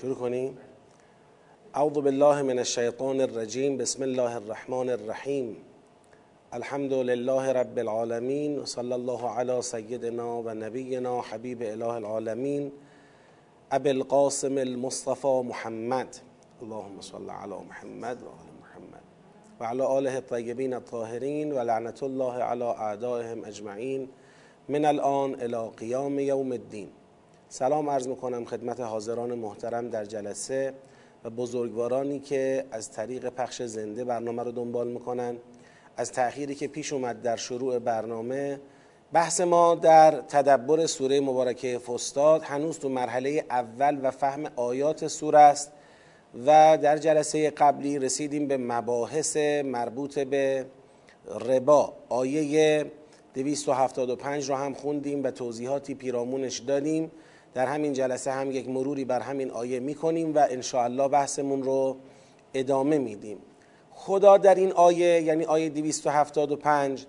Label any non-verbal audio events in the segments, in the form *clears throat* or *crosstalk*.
شروع کنیم. اعوذ بالله من الشیطان الرجیم. بسم الله الرحمن الرحیم. الحمد لله رب العالمین صلی الله علی سیدنا و نبینا حبیب اله العالمین. ابی القاسم المصطفى محمد. اللهم صل علی محمد و آل محمد. و علی آله الطیبین الطاهرین و لعنت الله علی اعدائهم اجمعین. من الان الى قیام یوم الدین. سلام عرض می‌کنم خدمت حاضران محترم در جلسه و بزرگوارانی که از طریق پخش زنده برنامه رو دنبال می‌کنن. از تأخیری که پیش اومد در شروع برنامه بحث ما در تدبر سوره مبارکه فستاد هنوز تو مرحله اول و فهم آیات سوره است و در جلسه قبلی رسیدیم به مباحث مربوط به ربا. آیه 275 رو هم خوندیم و توضیحاتی پیرامونش دادیم. در همین جلسه هم یک مروری بر همین آیه می‌کنیم و انشاءالله بحثمون رو ادامه میدیم. خدا در این آیه یعنی آیه 275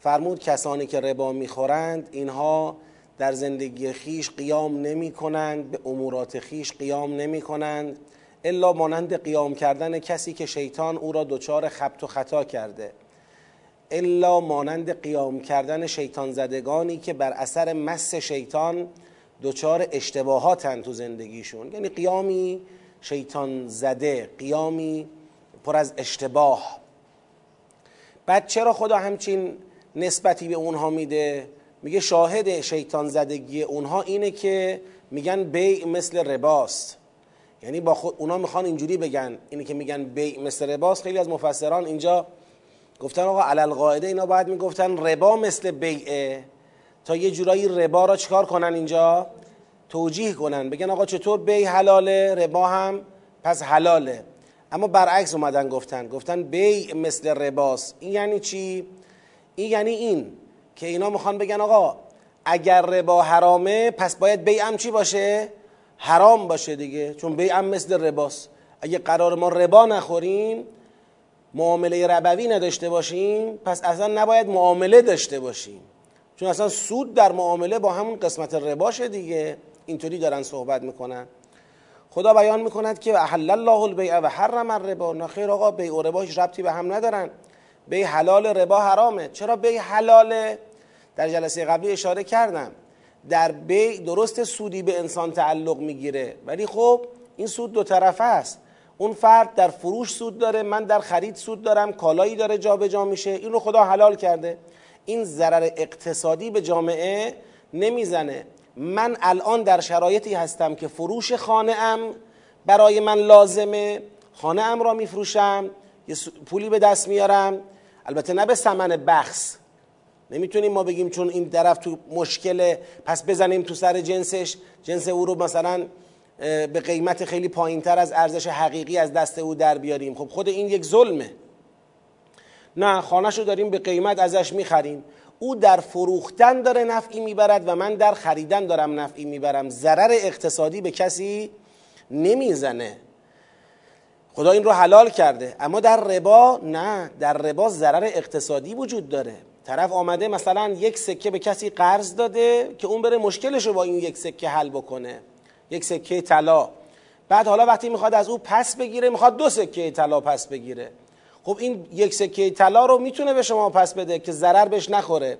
فرمود کسانی که ربا می‌خورند اینها در زندگی خیش قیام نمی کنند به امورات خیش قیام نمی کنند الا مانند قیام کردن کسی که شیطان او را دچار خبت و خطا کرده. الا مانند قیام کردن شیطان زدگانی که بر اثر مس شیطان دچار اشتباهاتن تو زندگیشون. یعنی قیامی شیطان زده قیامی پر از اشتباه. بعد چرا خدا همچین نسبتی به اونها میده؟ میگه شاهد شیطان زدگی اونها اینه که میگن بیع مثل رباست. یعنی با خود اونا می‌خوان اینجوری بگن اینه که میگن بیع مثل رباست. خیلی از مفسران اینجا گفتن آقا علل قاعده اینا باید می‌گفتن ربا مثل بیعه. تا یه جورایی ربا را چکار کنن اینجا؟ توجیه کنن. بگن آقا چطور بی حلاله؟ ربا هم پس حلاله. اما برعکس اومدن گفتن. گفتن بی مثل رباست. این یعنی چی؟ این یعنی این که اینا می‌خوان بگن آقا اگر ربا حرامه پس باید بی هم چی باشه؟ حرام باشه دیگه. چون بی هم مثل رباست. اگه قرار ما ربا نخوریم معامله ربوی نداشته باشیم پس اصلا نباید معامله داشته باشیم. چون اصلا سود در معامله با همون قسمت رباشه دیگه. اینطوری دارن صحبت می‌کنن. خدا بیان می‌کند که احل الله البیع و حرم الربا. نه خیر آقا بیع و ربا هیچ ربطی به هم ندارن. بیع حلال ربا حرامه. چرا بیع حلاله در جلسه قبلی اشاره کردم. در بیع درست سودی به انسان تعلق می‌گیره. ولی خب این سود دو طرفه است. اون فرد در فروش سود داره من در خرید سود دارم کالایی داره جابجا جا میشه. این رو خدا حلال کرده. این ضرر اقتصادی به جامعه نمی‌زنه. من الان در شرایطی هستم که فروش خانه ام برای من لازمه. خانه ام را میفروشم یه پولی به دست میارم. البته نه به ثمن بخص نمی‌تونیم ما بگیم چون این طرف تو مشکله پس بزنیم تو سر جنسش. جنس او رو مثلا به قیمت خیلی پایین تر از ارزش حقیقی از دست او در بیاریم. خب خود این یک ظلمه. نه خانهش رو داریم به قیمت ازش می‌خریم. او در فروختن داره نفعی می‌برد و من در خریدن دارم نفعی می‌برم. ضرر اقتصادی به کسی نمی‌زنه. خدا این رو حلال کرده. اما در ربا نه در ربا ضرر اقتصادی وجود داره. طرف آمده مثلا یک سکه به کسی قرض داده که اون بره مشکلش رو با این یک سکه حل بکنه. یک سکه طلا. بعد حالا وقتی می‌خواد از او پس بگیره می‌خواد دو سکه طلا پس بگیره. خب این یک سکه طلا رو می‌تونه به شما پس بده که ضرر بهش نخوره.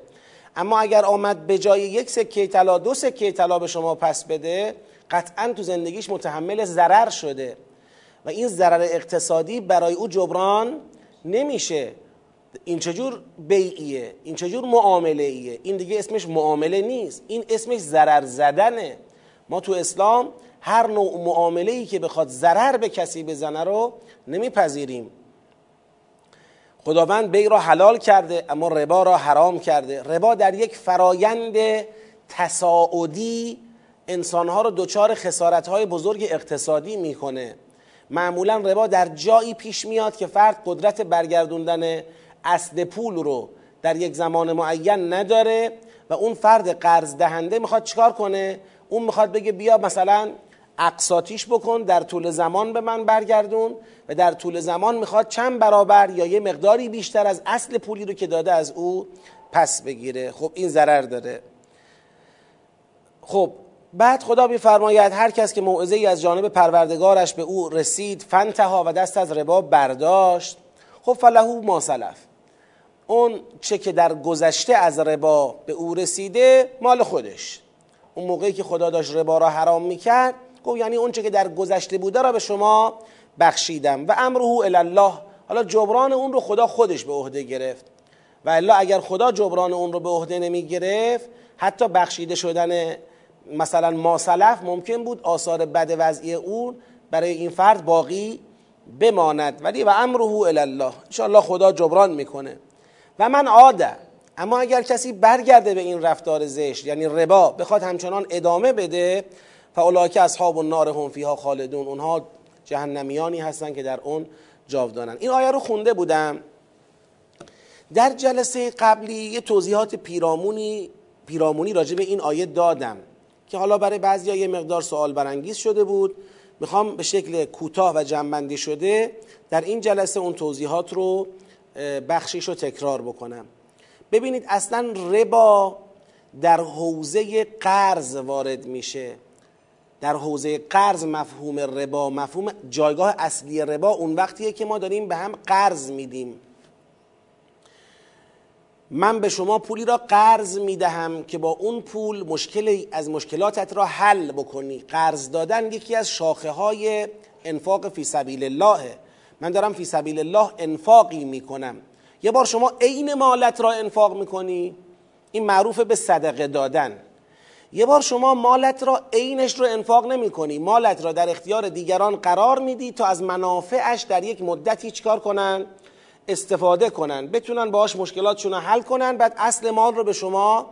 اما اگر آمد به جای یک سکه طلا دو سکه طلا به شما پس بده قطعا تو زندگیش متحمل ضرر شده. و این ضرر اقتصادی برای او جبران نمیشه. این چجور بیعیه؟ این چجور معامله ایه این دیگه اسمش معامله نیست. این اسمش ضرر زدنه. ما تو اسلام هر نوع معامله ای که بخواد ضرر به کسی بزنه رو نمیپذیریم. خداوند بی را حلال کرده اما ربا را حرام کرده. ربا در یک فرایند تصاعدی انسانها رو دچار خسارتهای بزرگ اقتصادی می‌کنه. معمولا ربا در جایی پیش میاد که فرد قدرت برگردوندن اصل پول رو در یک زمان معین نداره و اون فرد قرض دهنده می‌خواد چیکار کنه؟ اون می‌خواد بگه بیا مثلا اقساطیش بکن در طول زمان به من برگردون و در طول زمان می‌خواد چند برابر یا یه مقداری بیشتر از اصل پولی رو که داده از او پس بگیره. خب این ضرر داره. خب بعد خدا میفرماید هر کس که موعظه ای از جانب پروردگارش به او رسید فنتها و دست از ربا برداشت. خب فلهو ما سلف. اون چه که در گذشته از ربا به او رسیده مال خودش. اون موقعی که خدا داشت ربا را حرام می‌کرد گفت یعنی اون چه که در گذشته بوده را به شما بخشیدم. و امره الله حالا جبران اون رو خدا خودش به عهده گرفت. و الا اگر خدا جبران اون رو به عهده نمی گرفت حتی بخشیده شدن مثلا ما سلف ممکن بود آثار بد وضعی اون برای این فرد باقی بماند. ولی و امره الله الله خدا جبران می‌کنه. و من عاده اما اگر کسی برگرده به این رفتار زشت یعنی ربا بخواد همچنان ادامه بده فاولاک اصحاب النار هم فیها خالدون. اونها جهنمیانی هستن که در اون جاودانن. این آیه رو خونده بودم. در جلسه قبلی یه توضیحات پیرامونی پیرامونی راجع به این آیه دادم که حالا برای بعضی یه مقدار سوال برانگیز شده بود. می‌خوام به شکل کوتاه و جنبندی شده در این جلسه اون توضیحات رو بخشیش رو تکرار بکنم. ببینید اصلا ربا در حوزه قرض وارد میشه. در حوزه قرض مفهوم ربا مفهوم جایگاه اصلی ربا اون وقتیه که ما داریم به هم قرض میدیم. من به شما پولی را قرض می‌دهم که با اون پول مشکلی از مشکلاتت را حل بکنی. قرض دادن یکی از شاخه های انفاق فی سبیل الله. من دارم فی سبیل الله انفاقی می‌کنم. یه بار شما عین مالت را انفاق می‌کنی. این معروف به صدقه دادن. یه بار شما مالت را عینش رو انفاق نمی کنی. مالت را در اختیار دیگران قرار میدی تا از منافعش در یک مدتی چیکار کنن استفاده کنن بتونن باهاش مشکلاتشون رو حل کنن بعد اصل مال رو به شما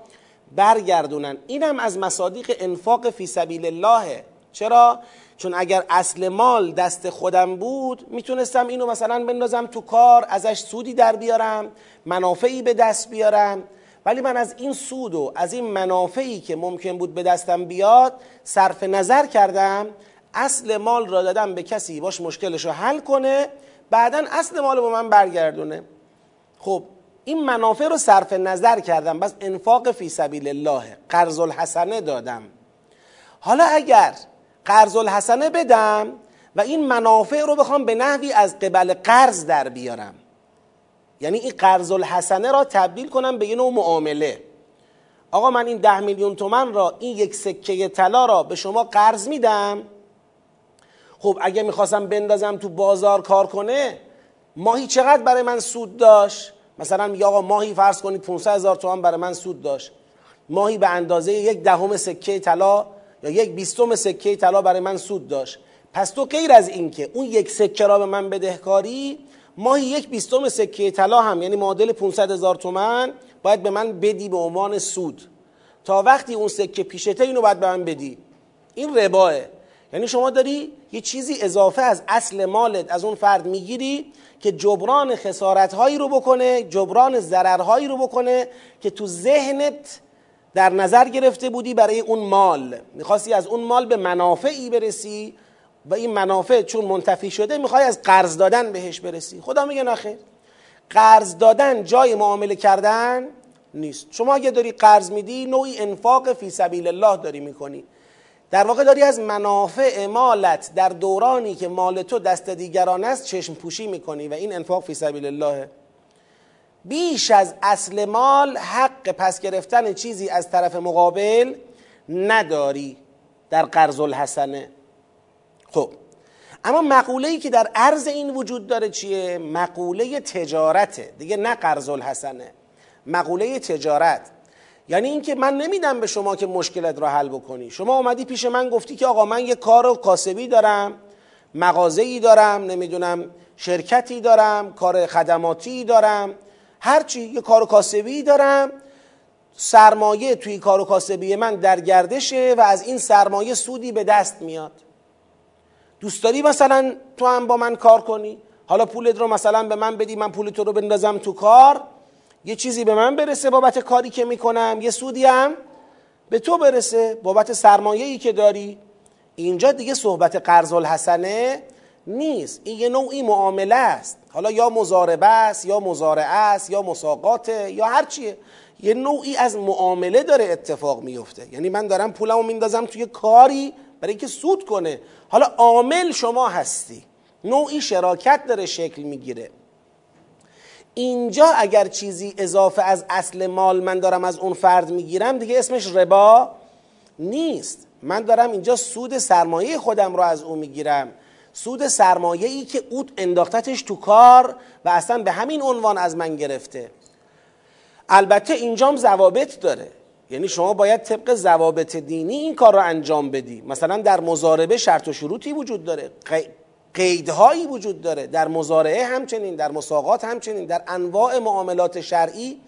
برگردونن. اینم از مصادیق انفاق فی سبیل الله. چرا؟ چون اگر اصل مال دست خودم بود می‌تونستم اینو مثلا بندازم تو کار ازش سودی در بیارم منافعی به دست بیارم. ولی من از این سود و از این منافعی که ممکن بود به دستم بیاد صرف نظر کردم اصل مال را دادم به کسی باش مشکلش رو حل کنه بعدا اصل مال رو به من برگردونه. خب این منافع رو صرف نظر کردم بس انفاق فی سبیل الله قرض الحسنه دادم. حالا اگر قرض الحسنه بدم و این منافع رو بخوام به نحوی از قبل قرض در بیارم یعنی این قرض الحسنه را تبدیل کنم به یه نوع معامله. آقا من این ده میلیون تومن را این یک سکه طلا را به شما قرض میدم. خب اگه می‌خواستم بندازم تو بازار کار کنه ماهی چقدر برای من سود داشت؟ مثلا میگه آقا ماهی فرض کنید 500 هزار تومان برای من سود داشت. ماهی به اندازه یک دهم سکه طلا یا یک بیستم سکه طلا برای من سود داشت. پس تو غیر از اینکه اون یک سکه را به من بدهکاری ماهی یک بیستم سکه طلا هم یعنی معادل 500 هزار تومن باید به من بدی به عنوان سود. تا وقتی اون سکه پیشته اینو باید به من بدی. این رباه یعنی شما داری یه چیزی اضافه از اصل مالت از اون فرد می‌گیری که جبران خسارت هایی رو بکنه جبران ضررهایی رو بکنه که تو ذهنت در نظر گرفته بودی برای اون مال. می‌خواستی از اون مال به منافعی برسی و این منافع چون منتفی شده می‌خوای از قرض دادن بهش برسی. خدا میگه نخیر قرض دادن جای معامله کردن نیست. شما اگه داری قرض میدی نوعی انفاق فی سبیل الله داری می‌کنی. در واقع داری از منافع مالت در دورانی که مال تو دست دیگران است چشم پوشی می‌کنی و این انفاق فی سبیل الله. بیش از اصل مال حق پس گرفتن چیزی از طرف مقابل نداری در قرض الحسنه. خب اما مقوله ای که در عرض این وجود داره چیه؟ مقوله تجارته. دیگه نه قرض الحسنه مقوله تجارت. یعنی اینکه من نمیدم به شما که مشکلت را حل بکنی. شما اومدی پیش من گفتی که آقا من یه کار کاسبی دارم مغازه‌ای دارم نمی‌دونم شرکتی دارم کار خدماتی دارم هرچی یه کار کاسبی دارم. سرمایه توی کار و کاسبی من در گردشه و از این سرمایه سودی به دست میاد. دوست داری مثلا تو هم با من کار کنی؟ حالا پولت رو مثلا به من بدی من پول تو رو بندازم تو کار. یه چیزی به من برسه بابت کاری که می‌کنم یه سودی هم به تو برسه بابت سرمایه ای که داری. اینجا دیگه صحبت قرض الحسنه نیست. این یه نوعی معامله است. حالا یا مزاربه است یا مزارعه است یا مساقاته یا هر چیه. یه نوعی از معامله داره اتفاق میفته یعنی من دارم پولمو میندازم توی کاری برای اینکه سود کنه. حالا عامل شما هستی. نوعی شراکت داره شکل می‌گیره. اینجا اگر چیزی اضافه از اصل مال من دارم از اون فرد می‌گیرم دیگه اسمش ربا نیست. من دارم اینجا سود سرمایه خودم رو از اون می‌گیرم. سود سرمایه ای که او انداختتش تو کار و اصلا به همین عنوان از من گرفته. البته اینجام ضوابط داره. یعنی شما باید طبق ضوابط دینی این کار رو انجام بدی. مثلا در مزاربه شرط و شروطی وجود داره. قیدهایی وجود داره. در مزارعه همچنین در مساقات همچنین در انواع معاملات شرعی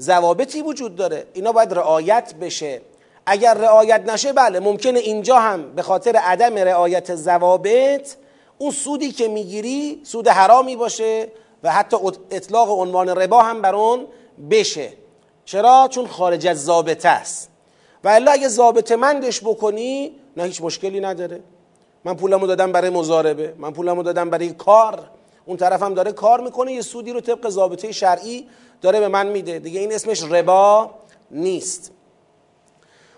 ضوابطی وجود داره. اینا باید رعایت بشه. اگر رعایت نشه بله ممکنه اینجا هم به خاطر عدم رعایت ضوابط اون سودی که می‌گیری سود حرامی باشه و حتی اطلاق عنوان ربا هم بر اون بشه. چرا؟ چون خارج از ضابطه است. و الا اگه ضابطه مندش بکنی نه هیچ مشکلی نداره. من پولمو دادم برای مزاربه من پولمو دادم برای کار. اون طرف هم داره کار می‌کنه یه سودی رو طبق ضابطه شرعی داره به من میده. دیگه این اسمش ربا نیست.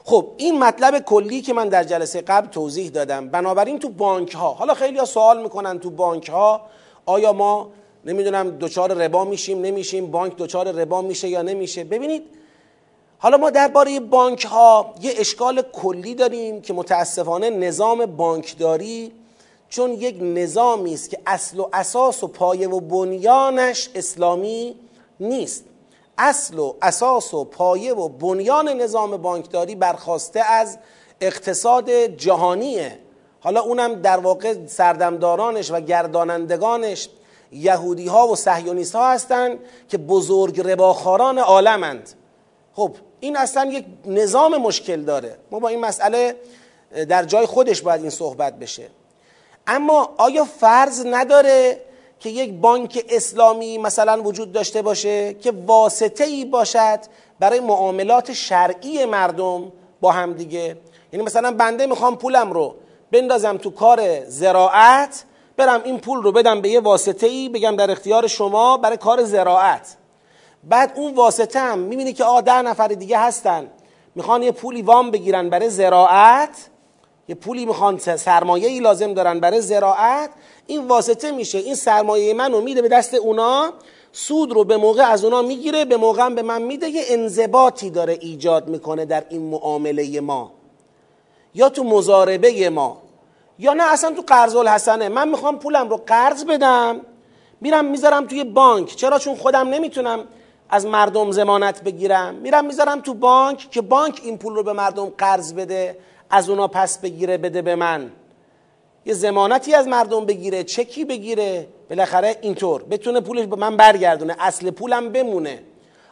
خب این مطلب کلی که من در جلسه قبل توضیح دادم. بنابراین تو بانک ها حالا خیلی ها سوال می‌کنن تو بانک ها آیا ما نمی‌دونم دوچار ربا میشیم نمیشیم بانک دوچار ربا میشه یا نمیشه. ببینید حالا ما درباره بانک ها یه اشکال کلی داریم که متاسفانه نظام بانکداری چون یک نظامی است که اصل و اساس و پایه و بنیانش اسلامی نیست. اصل و اساس و پایه و بنیان نظام بانکداری برخواسته از اقتصاد جهانیه. حالا اونم در واقع سردمدارانش و گردانندگانش یهودی ها و صهیونیست ها هستند که بزرگ رباخاران عالمند. خب این اصلا یک نظام مشکل داره. ما با این مسئله در جای خودش باید این صحبت بشه. اما آیا فرض نداره که یک بانک اسلامی مثلا وجود داشته باشه که واسطه ای باشد برای معاملات شرعی مردم با هم دیگه یعنی مثلا بنده می‌خوام پولم رو بندازم تو کار زراعت برم این پول رو بدم به یه واسطه ای بگم در اختیار شما برای کار زراعت. بعد اون واسطه هم می‌بینی که آه ده نفر دیگه هستن. می‌خوان یه پولی وام بگیرن برای زراعت. یه پولی می‌خوان سرمایه ای لازم دارن برای زراعت. این واسطه میشه. این سرمایه منو میده به دست اونا. سود رو به موقع از اونا می‌گیره به موقع به من میده. یه انضباطی داره ایجاد می‌کنه در این معامله ما. یا تو مزاربه ما. یا نه اصلا تو قرض الحسنه من می‌خوام پولم رو قرض بدم میرم می‌ذارم توی بانک. چرا؟ چون خودم نمی‌تونم از مردم زمانت بگیرم. میرم می‌ذارم تو بانک که بانک این پول رو به مردم قرض بده از اونا پس بگیره بده به من. یه زمانتی از مردم بگیره چکی بگیره. بالاخره اینطور. بتونه پولش به من برگردونه. اصل پولم بمونه.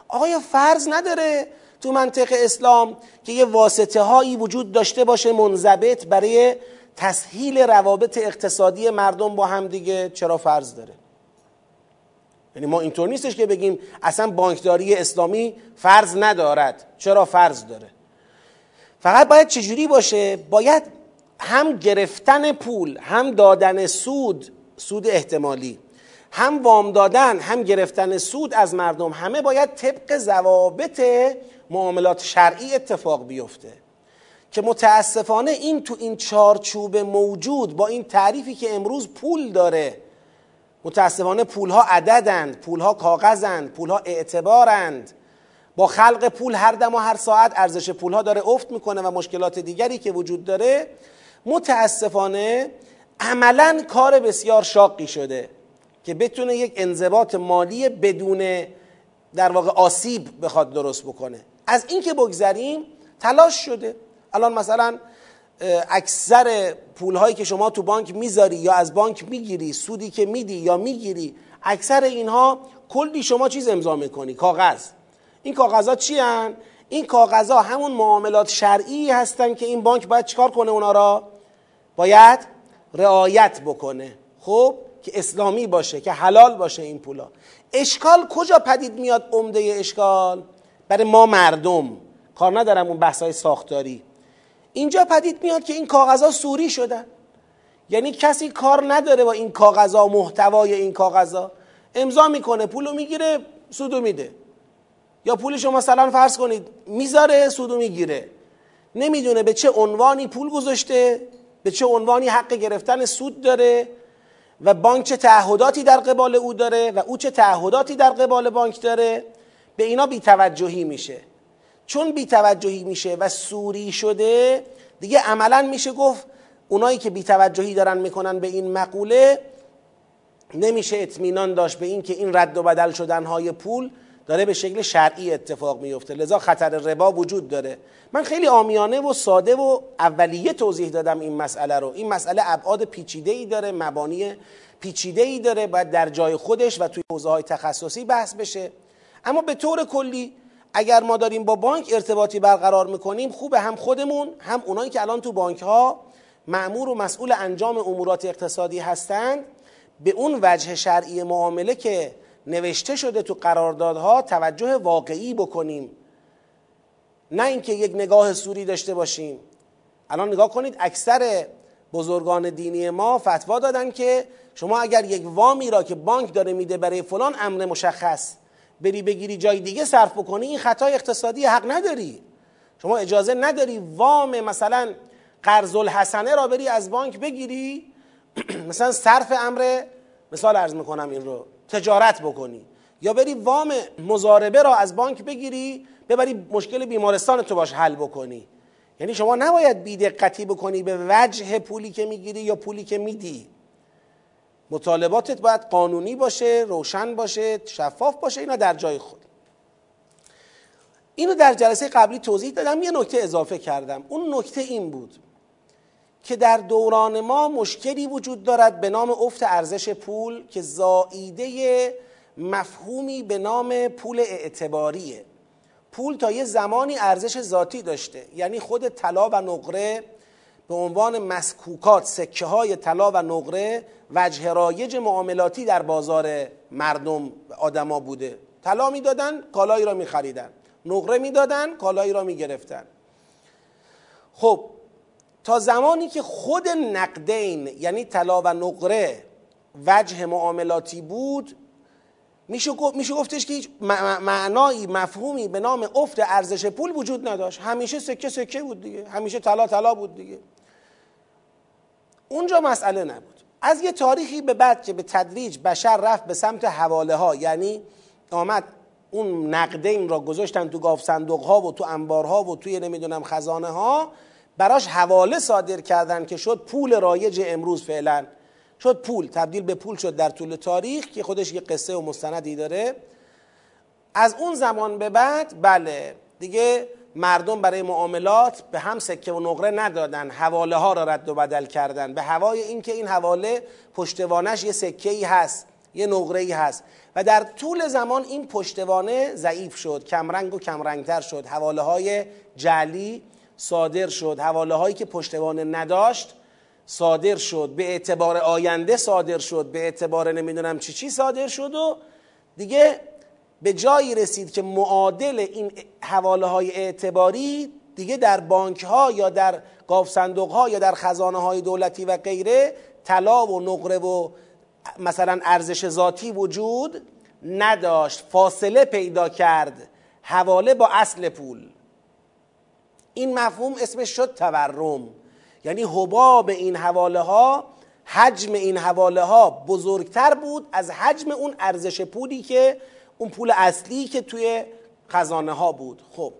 آقا فرض نداره تو منطق اسلام که یه واسطه هایی وجود داشته باشه منضبط برای تسهیل روابط اقتصادی مردم با هم دیگه چرا فرض داره؟ یعنی ما اینطور نیستش که بگیم اصلا بانکداری اسلامی فرض ندارد. چرا فرض داره؟ فقط باید چجوری باشه؟ باید هم گرفتن پول هم دادن سود سود احتمالی هم وام دادن هم گرفتن سود از مردم همه باید طبق ضوابط معاملات شرعی اتفاق بیفته. که متاسفانه این تو این چارچوب موجود با این تعریفی که امروز پول داره متاسفانه پولها عددند پولها کاغذند پولها اعتبارند. با خلق پول هر دم و هر ساعت ارزش پولها داره افت می‌کنه و مشکلات دیگری که وجود داره متاسفانه عملا کار بسیار شاقی شده که بتونه یک انضباط مالی بدون در واقع آسیب بخواد درست بکنه. از این که بگذریم تلاش شده. الان مثلا اکثر پول هایی که شما تو بانک می‌ذاری یا از بانک می‌گیری سودی که میدی یا می‌گیری اکثر اینها کلی شما چیز امضا می‌کنی کاغذ. این کاغذها چی هن؟ این کاغذها همون معاملات شرعی هستن که این بانک باید چیکار کنه اونا را؟ باید رعایت بکنه. خب؟ که اسلامی باشه که حلال باشه این پولا. اشکال کجا پدید میاد عمده اشکال؟ برای ما مردم. کار ندارم اون بحث ساختاری. اینجا پدید میاد که این کاغذها سوری شدن. یعنی کسی کار نداره با این کاغذها محتوای این کاغذها امضا می‌کنه پولو می‌گیره سودو میده. یا پولشو مثلا فرض کنید می‌ذاره سودو می‌گیره. نمی‌دونه به چه عنوانی پول گذاشته به چه عنوانی حق گرفتن سود داره و بانک چه تعهداتی در قبال او داره و او چه تعهداتی در قبال بانک داره. به اینا بیتوجهی میشه. چون بیتوجهی میشه و سوری شده دیگه عملا میشه گفت اونایی که بیتوجهی دارن می‌کنن به این مقوله نمیشه اطمینان داشت به این که این رد و بدل شدن های پول داره به شکل شرعی اتفاق میفته. لذا خطر ربا وجود داره. من خیلی آمیانه و ساده و اولیه توضیح دادم این مسئله رو. این مسئله ابعاد پیچیده ای داره مبانی پیچیده ای داره باید در جای خودش و توی حوزه های تخصصی بحث بشه. اما به طور کلی اگر ما داریم با بانک ارتباطی برقرار می‌کنیم خوبه هم خودمون هم اونایی که الان تو بانک ها معمور و مسئول انجام امورات اقتصادی هستند. به اون وجه شرعی معامله که نوشته شده تو قراردادها توجه واقعی بکنیم. نه اینکه یک نگاه سوری داشته باشیم. الان نگاه کنید اکثر بزرگان دینی ما فتوا دادن که شما اگر یک وامی را که بانک داره میده برای فلان امر مشخص بری بگیری جای دیگه صرف بکنی این خطای اقتصادی حق نداری. شما اجازه نداری وام مثلا قرض الحسنه را بری از بانک بگیری. *clears throat* مثلا صرف امر مثال ارز می‌کنم این رو تجارت بکنی. یا بری وام مزاربه را از بانک بگیری ببری مشکل بیمارستان تو باش حل بکنی. یعنی شما نباید بیدقتی بکنی به وجه پولی که می‌گیری یا پولی که میدی. مطالباتت باید قانونی باشه روشن باشه شفاف باشه اینا در جای خود. اینو در جلسه قبلی توضیح دادم یه نکته اضافه کردم. اون نکته این بود که در دوران ما مشکلی وجود دارد به نام افت ارزش پول که زائیده مفهومی به نام پول اعتباریه. پول تا یه زمانی ارزش ذاتی داشته یعنی خود طلا و نقره به عنوان مسکوکات سکه های طلا و نقره وجه رایج معاملاتی در بازار مردم آدما بوده. طلا می‌دادن کالایی را میخریدن. نقره می‌دادن کالایی را می‌گرفتن. خب تا زمانی که خود نقدین یعنی طلا و نقره وجه معاملاتی بود میشه گفتش که هیچ معنایی مفهومی به نام افت ارزش پول وجود نداشت. همیشه سکه سکه بود دیگه. همیشه طلا طلا بود دیگه. اونجا مسئله نبود. از یه تاریخی به بعد که به تدریج بشر رفت به سمت حواله ها یعنی آمد اون نقدین را گذاشتن تو گاف صندوق ها و تو انبارها و توی نمی‌دونم خزانه ها براش حواله صادر کردن که شد پول رایج امروز فعلا. شد پول تبدیل به پول شد در طول تاریخ که خودش یه قصه و مستندی داره. از اون زمان به بعد بله دیگه مردم برای معاملات به هم سکه و نقره ندادن حواله ها را رد و بدل کردن. به هوای اینکه این حواله پشتوانش یه سکه ای هست یه نقره ای هست. و در طول زمان این پشتوانه ضعیف شد کمرنگ و کمرنگتر شد. حواله های جلی صادر شد. حواله هایی که پشتوانه نداشت صادر شد. به اعتبار آینده صادر شد. به اعتبار نمی‌دونم چی چی صادر شد و دیگه به جایی رسید که معادل این حواله های اعتباری دیگه در بانک ها یا در گاف صندوق ها یا در خزانه های دولتی و غیره طلا و نقره و مثلا ارزش ذاتی وجود نداشت. فاصله پیدا کرد. حواله با اصل پول. این مفهوم اسمش شد تورم. یعنی حباب این حواله ها حجم این حواله ها بزرگتر بود از حجم اون ارزش پولی که اون پول اصلی که توی خزانه ها بود. خب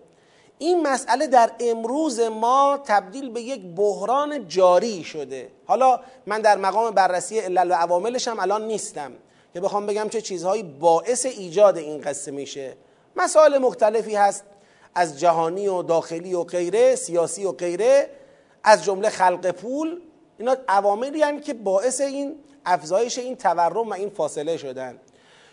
این مسئله در امروز ما تبدیل به یک بحران جاری شده. حالا من در مقام بررسی علل و عواملش هم الان نیستم که بخوام بگم چه چیزهایی باعث ایجاد این قصه میشه. مسائل مختلفی هست از جهانی و داخلی و غیره سیاسی و غیره از جمله خلق پول. اینا عواملی که باعث این افزایش این تورم و این فاصله شدن.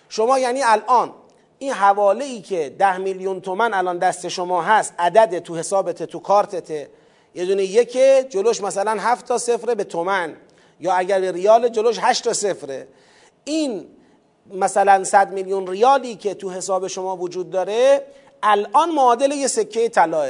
شما یعنی الان این حواله ای که ده میلیون تومن الان دست شما هست عدد تو حسابت تو کارتت یه دونه یکه جلوش مثلا هفت تا صفره به تومن. یا اگر ریال جلوش هشت تا صفره. این مثلا صد میلیون ریالی که تو حساب شما وجود داره الان معادل یه سکه طلاه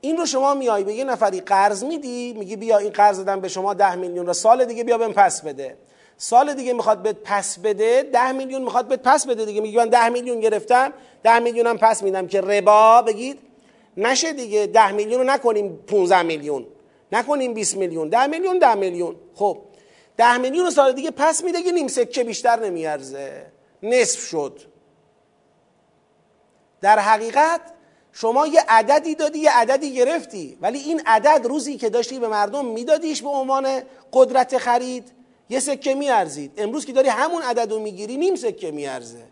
این رو شما میای به یه نفری قرض میدی میگی بیا این قرض دادم به شما ده میلیون رو سال دیگه بیا بهم پس بده. سال دیگه می‌خواد بهت پس بده ده میلیون می‌خواد بهت پس بده دیگه. میگه من ده میلیون گرفتم ده میلیونم پس میدم که ربا بگید نشه دیگه. ده میلیون رو نکنیم 15 میلیون. نکنیم 20 میلیون. ده میلیون ده میلیون. خب ده میلیون سال دیگه پس میده که نیم سکه بیشتر نمیارزه. نصف شد. در حقیقت شما یه عددی دادی یه عددی گرفتی ولی این عدد روزی که داشتی به مردم میدادیش به عنوان قدرت خرید یه سکه میارزید. امروز که داری همون عدد رو می‌گیری نیم سکه میارزه.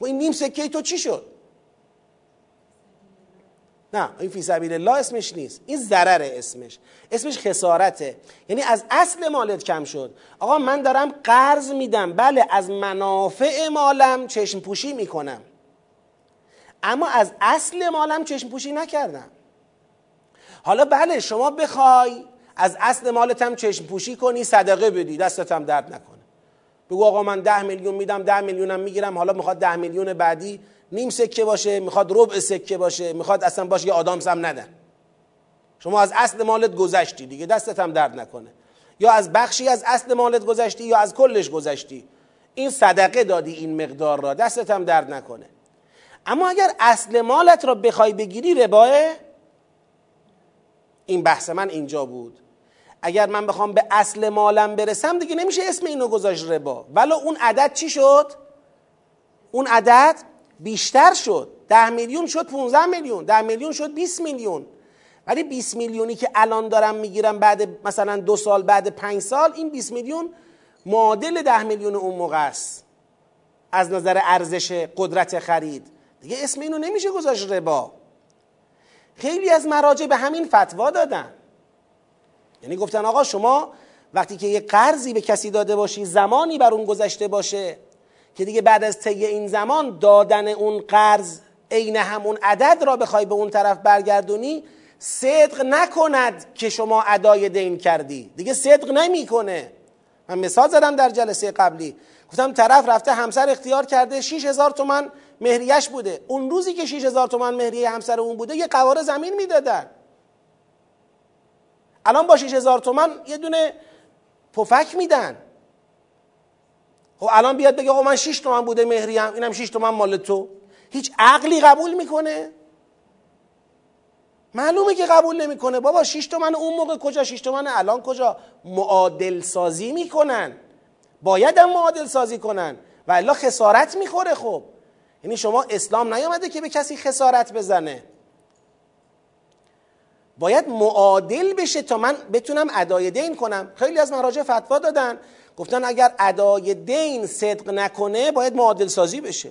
و این نیم سکه تو چی شد؟ نه این فی سبیل الله اسمش نیست. این ضرر اسمش. اسمش خسارته. یعنی از اصل مالت کم شد. آقا من دارم قرض میدم. بله از منافع مالم چشم پوشی می‌کنم. اما از اصل مالم چشم پوشی نکردم. حالا بله شما بخوای از اصل مالت هم چشم پوشی کنی صدقه بدی. دستت هم درد نکنه. بگو آقا من ده میلیون میدم ده میلیونم می‌گیرم. حالا می‌خواد ده میلیون بعدی نیم سکه باشه می‌خواد ربع سکه باشه می‌خواد اصلا باشه یه آدامس هم ندن. شما از اصل مالت گذشتی دیگه دستت هم درد نکنه. یا از بخشی از اصل مالت گذشتی یا از کلش گذشتی. این صدقه دادی این مقدار را دستت هم درد نکنه. اما اگر اصل مالت را بخوای بگیری رباه این بحث من اینجا بود. اگر من بخوام به اصل مالم برسم دیگه نمیشه اسم اینو گذاشت ربا. ولی اون عدد چی شد؟ اون عدد بیشتر شد. ده میلیون شد 15 میلیون. ده میلیون شد 20 میلیون. ولی 20 میلیونی که الان دارم می‌گیرم بعد مثلا دو سال بعد پنج سال این 20 میلیون معادل ده میلیون اون موقع است. از نظر ارزش قدرت خرید. دیگه اسم اینو نمیشه گذاشت ربا. خیلی از مراجع به همین فتوا دادن. یعنی گفتن آقا شما وقتی که یه قرضی به کسی داده باشی زمانی بر اون گذشته باشه که دیگه بعد از طی این زمان دادن اون قرض عین همون عدد را بخوای به اون طرف برگردونی صدق نکند که شما ادای دین کردی. دیگه صدق نمی‌کنه. من مثال زدم در جلسه قبلی. گفتم طرف رفته همسر اختیار کرده 6000 تومن مهریش بوده. اون روزی که 6000 تومن مهریه همسر اون بوده یه قواره زمین می‌دادن. الان با 6000 تومن یه دونه پفک میدن. خب الان بیاد بگه آقا من 6 تومن بوده مهریم اینم 6 تومن مال تو. هیچ عقلی قبول می‌کنه؟ معلومه که قبول نمی‌کنه. بابا 6 تومن اون موقع کجا؟ 6 تومن الان کجا؟ معادل سازی می‌کنن. باید هم معادل سازی کنن. و الا خسارت می‌خوره خب. یعنی شما اسلام نیامده که به کسی خسارت بزنه. باید معادل بشه تا من بتونم ادای دین کنم. خیلی از مراجع فتوا دادن. گفتن اگر ادای دین صدق نکنه باید معادل سازی بشه.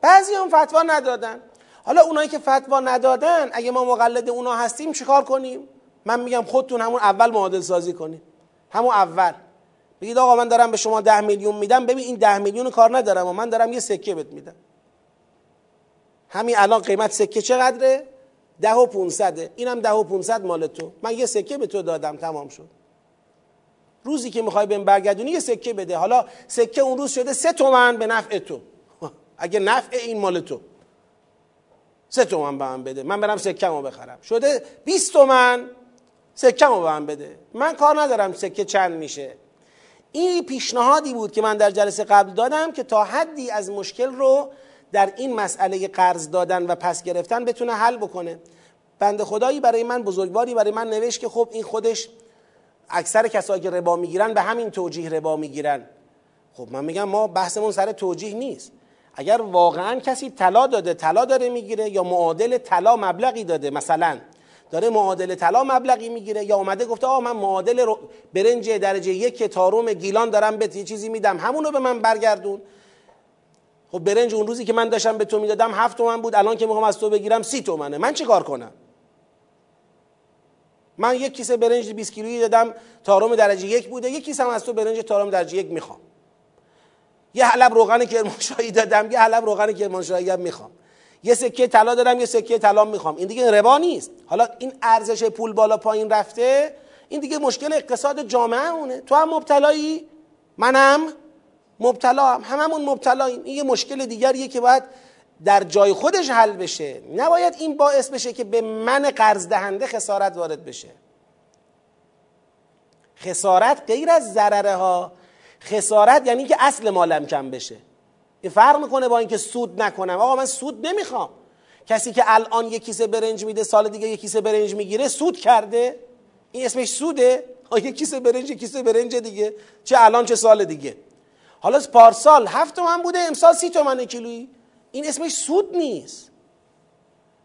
بعضی هم فتوا ندادن. حالا اونایی که فتوا ندادن اگه ما مقلد اونا هستیم چیکار کنیم؟ من میگم خودتون همون اول معادل سازی کنیم همون اول. بگید آقا من دارم به شما ده میلیون میدم. ببین این ده میلیون کار ندارم و من دارم یه سکه بهت میدم. همین الان قیمت سکه چقدره؟ ده و پونصده. اینم ده و پونصد مال تو. من یه سکه به تو دادم. تمام شد. روزی که می‌خوای بهم برگردونی یه سکه بده. حالا سکه اون روز شده سه تومن به نفع تو. *laughs* اگه نفع این مال تو. سه تومن به من بده. من برم سکه بخرم. شده 20 تومن. سکه به من بده. من کار ندارم سکه چند میشه. این پیشنهادی بود که من در جلسه قبل دادم که تا حدی از مشکل رو در این مسئله قرض دادن و پس گرفتن بتونه حل بکنه. بنده خدایی برای من بزرگواری برای من نوشت که خب این خودش اکثر کسایی که ربا می‌گیرن به همین توجیه ربا می‌گیرن. خب من میگم ما بحثمون سر توجیه نیست. اگر واقعا کسی طلا داده طلا داره می‌گیره یا معادل طلا مبلغی داده مثلا. داره معادل طلا مبلغی می‌گیره. یا اومده گفته آقا من معادل برنج درجه یک تاروم گیلان دارم به یه چیزی میدم. همونو به من برگردون. خب برنج اون روزی که من داشتم به تو می‌دادم هفت تومن بود. الان که می‌خوام از تو بگیرم سی تومنه. من چه کار کنم؟ من یک کیسه برنج 20 کیلویی دادم تارم درجه یک بوده. یک کیسه هم از تو برنج تارم درجه یک می‌خوام. یه حلب روغن کرمانشاهی دادم یه حلب روغن کرمانشاهی هم می‌خوام. یه سکه طلا دادم یه سکه طلا می‌خوام. این دیگه ربا نیست. حالا این ارزش پول بالا پایین رفته این دیگه مشکل اقتصاد جامعه اونه. تو هم مبتلایی؟ منم؟ مبتلا هم. هممون مبتلاییم. این یه مشکل دیگریه که باید در جای خودش حل بشه. نباید این باعث بشه که به من قرض دهنده خسارت وارد بشه. خسارت غیر از ضرره ها خسارت یعنی که اصل مالم کم بشه. فرق می‌کنه با اینکه سود نکنم. آقا من سود نمی‌خوام. کسی که الان یک کیسه برنج میده سال دیگه یک کیسه برنج می‌گیره سود کرده. این اسمش سوده. یک کیسه برنج یک کیسه برنج دیگه. چه الان چه سال دیگه. حالا پارسال هفت تومن بوده امسال سی تومن کیلویی. این اسمش سود نیست.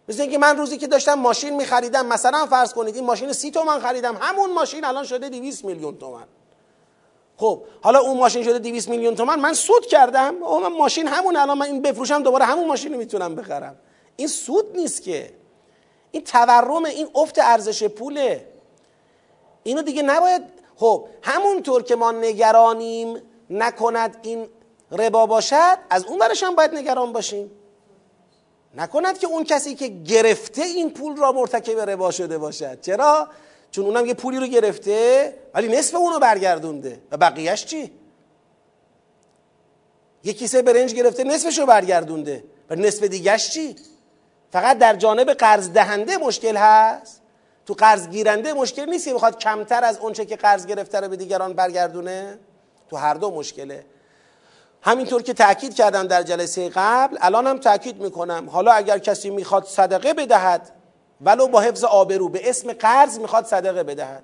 مثل اینکه من روزی که داشتم ماشین میخریدم مثلا فرض کنید این ماشین سی تومن خریدم. همون ماشین الان شده 200 میلیون تومن. خب حالا اون ماشین شده 200 میلیون تومن من سود کردم. اون ماشین همون الان من این بفروشم دوباره همون ماشین رو می‌تونم بخرم. این سود نیست که. این تورم این افت ارزش پوله. اینو دیگه نباید. خب همونطور که ما نگرانیم نکند این ربا باشد از اون برش هم باید نگران باشیم. نکند که اون کسی که گرفته این پول را مرتکب ربا شده باشد. چرا؟ چون اونم یه پولی رو گرفته ولی نصف اونو برگردونده. و بقیهش چی؟ یه کیسه برنج گرفته نصفش رو برگردونده. و نصف دیگهش چی؟ فقط در جانب قرض دهنده مشکل هست. تو قرض گیرنده مشکل نیست که بخواد کمتر از اونچه که قرض گرفته رو به دیگران برگردونه. تو هر دو مشکله. همینطور که تاکید کردم در جلسه قبل الان هم تاکید می‌کنم. حالا اگر کسی می‌خواد صدقه بدهد ولو با حفظ آبرو به اسم قرض می‌خواد صدقه بدهد.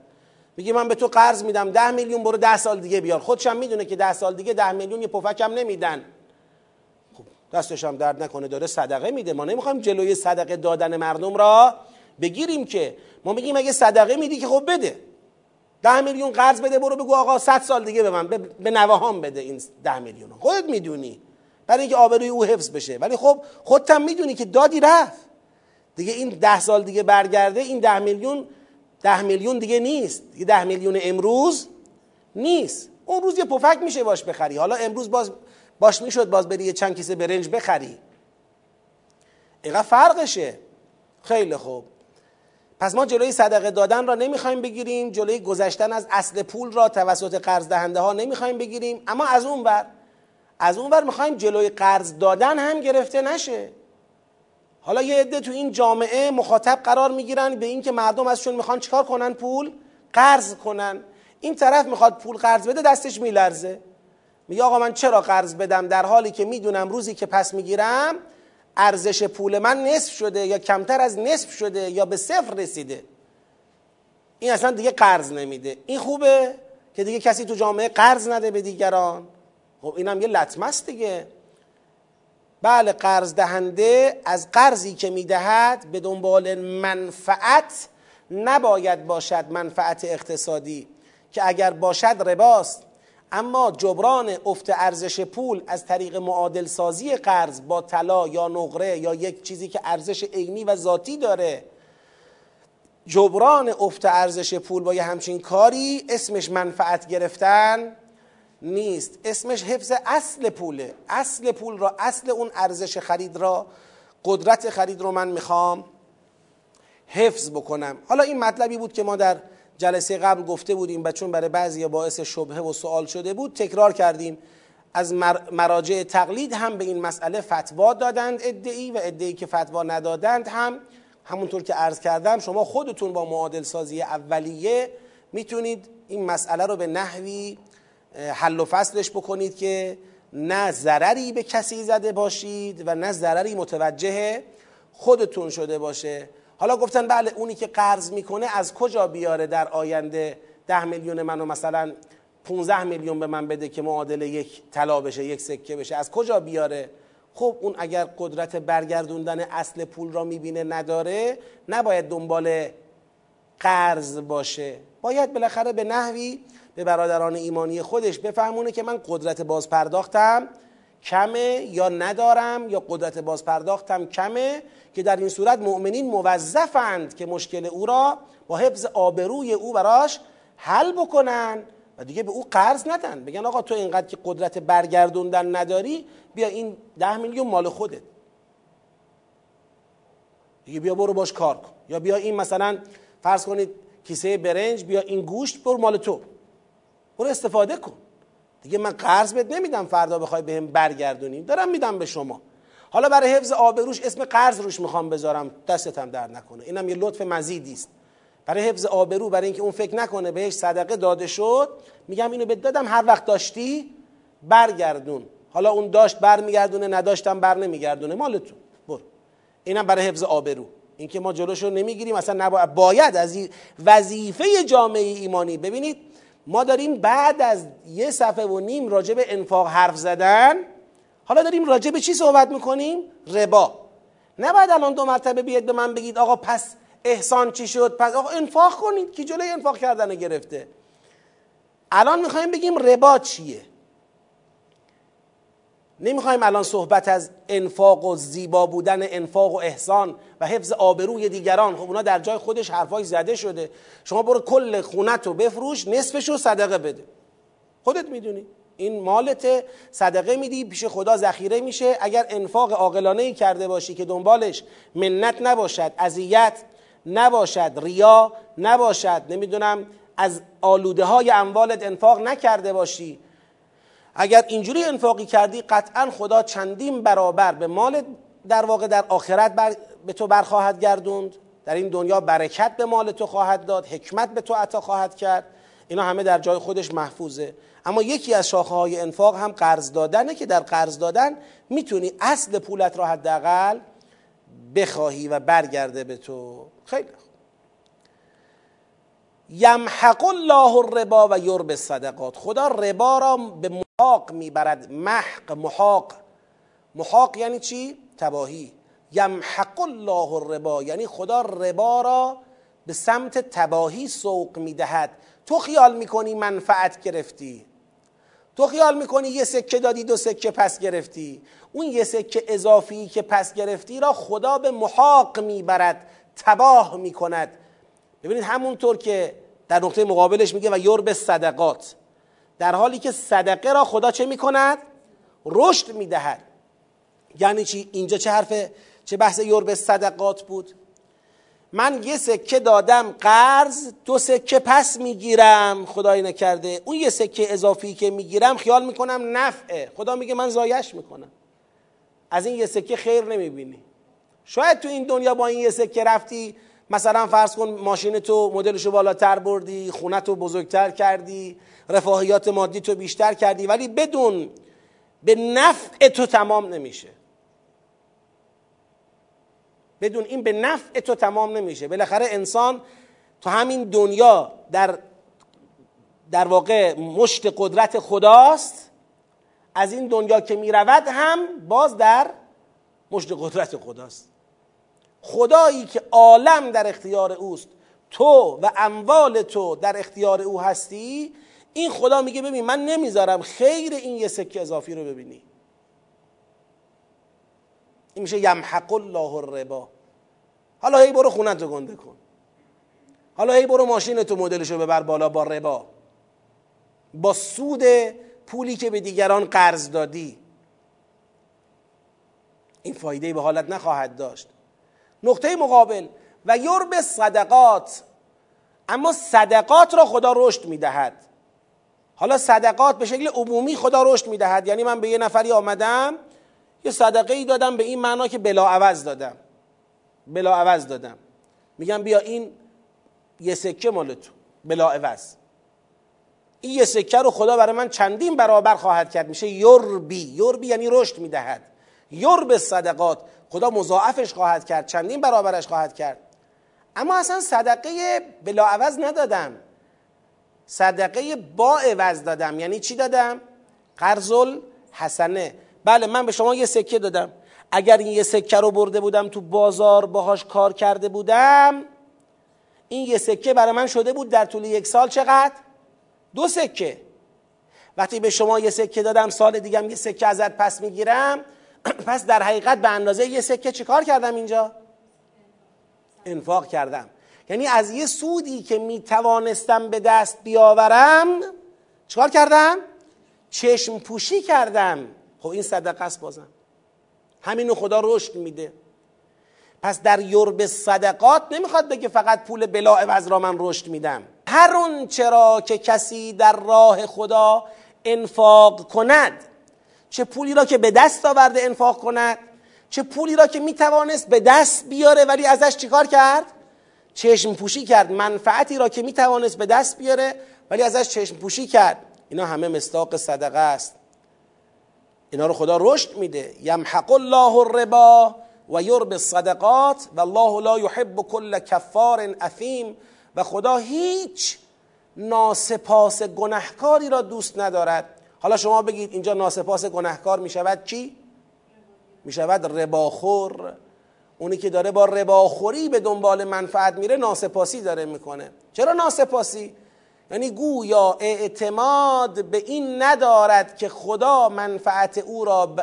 میگه من به تو قرض میدم ده میلیون برو ده سال دیگه بیار. خودشم می‌دونه که ده سال دیگه ده میلیون یه پفکم نمیدن. خب دستش هم درد نکنه داره صدقه میده. ما نمی‌خوایم جلوی صدقه دادن مردم را بگیریم که. ما میگیم اگه صدقه میدی که خب بده. ده میلیون قرض بده برو بگو آقا صد سال دیگه به من به نوهام بده این ده میلیون خودت می‌دونی. برای اینکه آبروی او حفظ بشه. ولی خب خودت هم می‌دونی که دادی رفت. دیگه این ده سال دیگه برگرده این ده میلیون ده میلیون دیگه نیست. دیگه ده میلیون امروز نیست. اون روز یه پفک میشه باش بخری. حالا امروز باز باش می‌شد باز بری یه چند کیسه برنج بخری. اینقدر فرقشه. خیلی خوب. پس ما جلوی صدقه دادن را نمی‌خوایم بگیریم. جلوی گذشتن از اصل پول را توسط قرض دهنده ها نمی‌خوایم بگیریم. اما از اون بر از اون بر می‌خوایم جلوی قرض دادن هم گرفته نشه. حالا یه عده تو این جامعه مخاطب قرار می‌گیرن به اینکه مردم ازشون می‌خوان چیکار کنن؟ پول قرض کنن. این طرف می‌خواد پول قرض بده دستش میلرزه. میگه آقا من چرا قرض بدم؟ در حالی که می‌دونم روزی که پس می‌گیرم ارزش پول من نصف شده یا کمتر از نصف شده یا به صفر رسیده. این اصلا دیگه قرض نمیده. این خوبه که دیگه کسی تو جامعه قرض نده به دیگران. خب اینم یه لطمه است دیگه. بله قرض دهنده از قرضی که می‌دهد به دنبال منفعت نباید باشد منفعت اقتصادی که اگر باشد رباست. اما جبران افت ارزش پول از طریق معادل سازی قرض با طلا یا نقره یا یک چیزی که ارزش عینی و ذاتی داره جبران افت ارزش پول با یه همچین کاری اسمش منفعت گرفتن نیست. اسمش حفظ اصل پوله. اصل پول را اصل اون ارزش خرید را قدرت خرید رو من می‌خوام حفظ بکنم. حالا این مطلبی بود که ما در جلسه قبل گفته بودیم و چون برای بعضی باعث شبهه و سوال شده بود تکرار کردیم. از مراجع تقلید هم به این مسئله فتوا دادند ادعی و ادعی که فتوا ندادند هم همونطور که عرض کردم شما خودتون با معادل سازی اولیه می‌تونید این مسئله رو به نحوی حل و فصلش بکنید که نه ضرری به کسی زده باشید و نه ضرری متوجه خودتون شده باشه. حالا گفتن بله اونی که قرض می‌کنه از کجا بیاره در آینده؟ ده میلیون منو مثلا 15 میلیون به من بده که معادل یک طلا بشه یک سکه بشه. از کجا بیاره؟ خب اون اگر قدرت برگردوندن اصل پول را می‌بینه نداره نباید دنبال قرض باشه. باید بالاخره به نحوی به برادران ایمانی خودش بفهمونه که من قدرت بازپرداختم کمه یا ندارم یا قدرت بازپرداختم کمه که در این صورت مؤمنین موظفند که مشکل او را با حفظ آبروی او براش حل بکنن و دیگه به او قرض ندن. بگن آقا تو اینقدر که قدرت برگردوندن نداری بیا این ده میلیون مال خودت. دیگه بیا برو باش کار کن. یا بیا این مثلا فرض کنید کیسه برنج بیا این گوشت برو مال تو. برو استفاده کن. دیگه من قرض بهت نمیدم فردا بخوای بهم به برگردونی. دارم میدم به شما. حالا برای حفظ آبروش اسم قرض روش می‌خوام بذارم. دستتم در نکنه. اینم یه لطف مزیدی است. برای حفظ آبرو برای اینکه اون فکر نکنه بهش صدقه داده شد. میگم اینو بهت دادم. هر وقت داشتی برگردون. حالا اون داشت برمیگردونه نداشتم بر نمیگردونه. مالتون. برو. اینم برای حفظ آبرو اینکه ما جلوش رو نمی‌گیریم. اصلا نباید باید از وظیفه جامعه ایمانی. ببینید ما داریم بعد از یه صفحه و نیم راجع به انفاق حرف زدن حالا داریم راجع به چی صحبت می‌کنیم؟ ربا. نباید الان دو مرتبه بیاد به من بگید آقا پس احسان چی شد؟ پس آقا انفاق کنید که جلوی انفاق کردن گرفته. الان می‌خوایم بگیم ربا چیه؟ نمی‌خوایم الان صحبت از انفاق و زیبا بودن انفاق و احسان و حفظ آبروی دیگران. خب اونا در جای خودش حرفای زده شده. شما برو کل خونت رو بفروش نصفش رو صدقه بده. خودت می‌دونی. این مالت صدقه میدی پیش خدا ذخیره میشه. اگر انفاق عاقلانه ای کرده باشی که دنبالش منت نباشد اذیت نباشد ریا نباشد نمی‌دونم از آلوده های اموالت انفاق نکرده باشی. اگر اینجوری انفاقی کردی قطعا خدا چندین برابر به مال در واقع در آخرت بر به تو برخواهد گردوند. در این دنیا برکت به مال تو خواهد داد حکمت به تو عطا خواهد کرد. اینا همه در جای خودش محفوظه. اما یکی از شاخه های انفاق هم قرض دادنه که در قرض دادن می‌تونی اصل پولت را حداقل بخواهی و برگرده به تو. خیلی یمحق الله الربا و یرب صدقات خدا ربا را به محاق می‌برد. محق محاق. محاق یعنی چی؟ تباهی. یمحق الله الربا یعنی خدا ربا را به سمت تباهی سوق می‌دهد. تو خیال می‌کنی منفعت گرفتی؟ تو خیال می‌کنی یه سکه دادی دو سکه پس گرفتی؟ اون یه سکه اضافی که پس گرفتی را خدا به محاق می‌برد تباه می‌کند. ببینید همونطور که در نقطه مقابلش میگه و یرب صدقات. در حالی که صدقه را خدا چه می‌کند؟ رشد می‌دهد. یعنی چی؟ اینجا چه حرف چه بحث یرب صدقات بود؟ من یه سکه دادم قرض دو سکه پس می‌گیرم. خدای نکرده. اون یه سکه اضافی که می‌گیرم خیال می‌کنم نفعه. خدا میگه من زایش می‌کنم. از این یه سکه خیر نمی‌بینی. شاید تو این دنیا با این یه سکه رفتی مثلا فرض کن ماشین تو مدلشو بالاتر بردی خونه تو بزرگتر کردی رفاهیات مادی تو بیشتر کردی ولی بدون به نفع تو تمام نمیشه. بدون این به نفع تو تمام نمیشه. بالاخره انسان تو همین دنیا در در واقع مشت قدرت خداست. از این دنیا که می‌رود هم باز در مشت قدرت خداست. خدایی که عالم در اختیار اوست تو و اموال تو در اختیار او هستی؟ این خدا میگه ببین من نمی‌ذارم خیر این یه سکه اضافی رو ببینی. این میشه یمحق الله الربا. حالا هی برو خونت رو گنده کن. حالا هی برو ماشین تو مدلشو ببر بالا با ربا. با سود پولی که به دیگران قرض دادی. این فایده به حالت نخواهد داشت. نقطه مقابل. و یرب صدقات. اما صدقات را خدا رشد می‌دهد. حالا صدقات به شکل عمومی خدا رشد می‌دهد. یعنی من به یه نفری آمدم یه صدقه ای دادم به این معنا که بلا عوض دادم. بلا عوض دادم. میگم بیا این یه سکه مال تو بلا عوض این یه سکه رو خدا برای من چندین برابر خواهد کرد. میشه یربی. یربی یعنی رشد می‌دهد. یرب صدقات. خدا مضاعفش خواهد کرد چندین برابرش خواهد کرد. اما اصلا صدقه بلا عوض ندادم. صدقه با عوض دادم. یعنی چی دادم؟ قرض حسنه. بله من به شما یه سکه دادم. اگر این یه سکه رو برده بودم تو بازار باهاش کار کرده بودم این یه سکه برای من شده بود در طول یک سال. چقدر؟ دو سکه. وقتی به شما یه سکه دادم سال دیگم یه سکه ازت پس می‌گیرم *clears throat* پس در حقیقت به اندازه یه سکه چیکار کردم اینجا؟ انفاق کردم. یعنی از یه سودی که می توانستم به دست بیاورم چیکار کردم؟ چشم پوشی کردم. خب این صدقه است بازم. همینو خدا رشد میده. پس در یرب صدقات نمی‌خواد بگه فقط پول بلا عوض را من رشد میدم. هر اون چرا که کسی در راه خدا انفاق کند چه پولی را که به دست آورده انفاق کند؟ چه پولی را که می‌توانست به دست بیاره ولی ازش چیکار کرد؟ چشم پوشی کرد منفعتی را که می‌توانست به دست بیاره ولی ازش چشم پوشی کرد. اینا همه مستاق صدقه است. اینا رو خدا رشد میده. یمحق الله الربا و یرب الصدقات و الله لا یحب کل کفار اثیم و خدا هیچ ناسپاس گنهکاری را دوست ندارد. حالا شما بگید اینجا ناسپاس گنهکار می‌شود چی؟ می‌شود رباخور اونی که داره با رباخوری به دنبال منفعت میره ناسپاسی داره می‌کنه چرا ناسپاسی؟ یعنی گویا اعتماد به این ندارد که خدا منفعت او را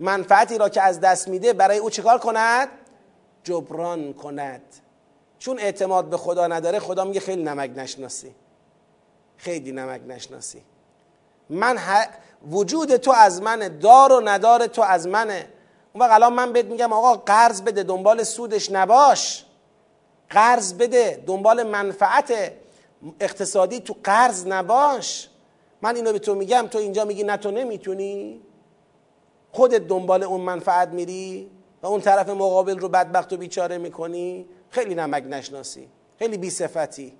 منفعتی را که از دست میده برای او چکار کند؟ جبران کند چون اعتماد به خدا نداره خدا میگه خیلی نمک نشناسی خیلی نمک نشناسی من وجود تو از منه دار و ندار تو از منه. اون وقت الان من بهت میگم آقا قرض بده دنبال سودش نباش. قرض بده دنبال منفعت اقتصادی تو قرض نباش. من اینو به تو میگم تو اینجا میگی نه تو نمی‌تونی. خودت دنبال اون منفعت میری و اون طرف مقابل رو بدبخت و بیچاره می‌کنی. خیلی نمک نشناسی خیلی بی صفتی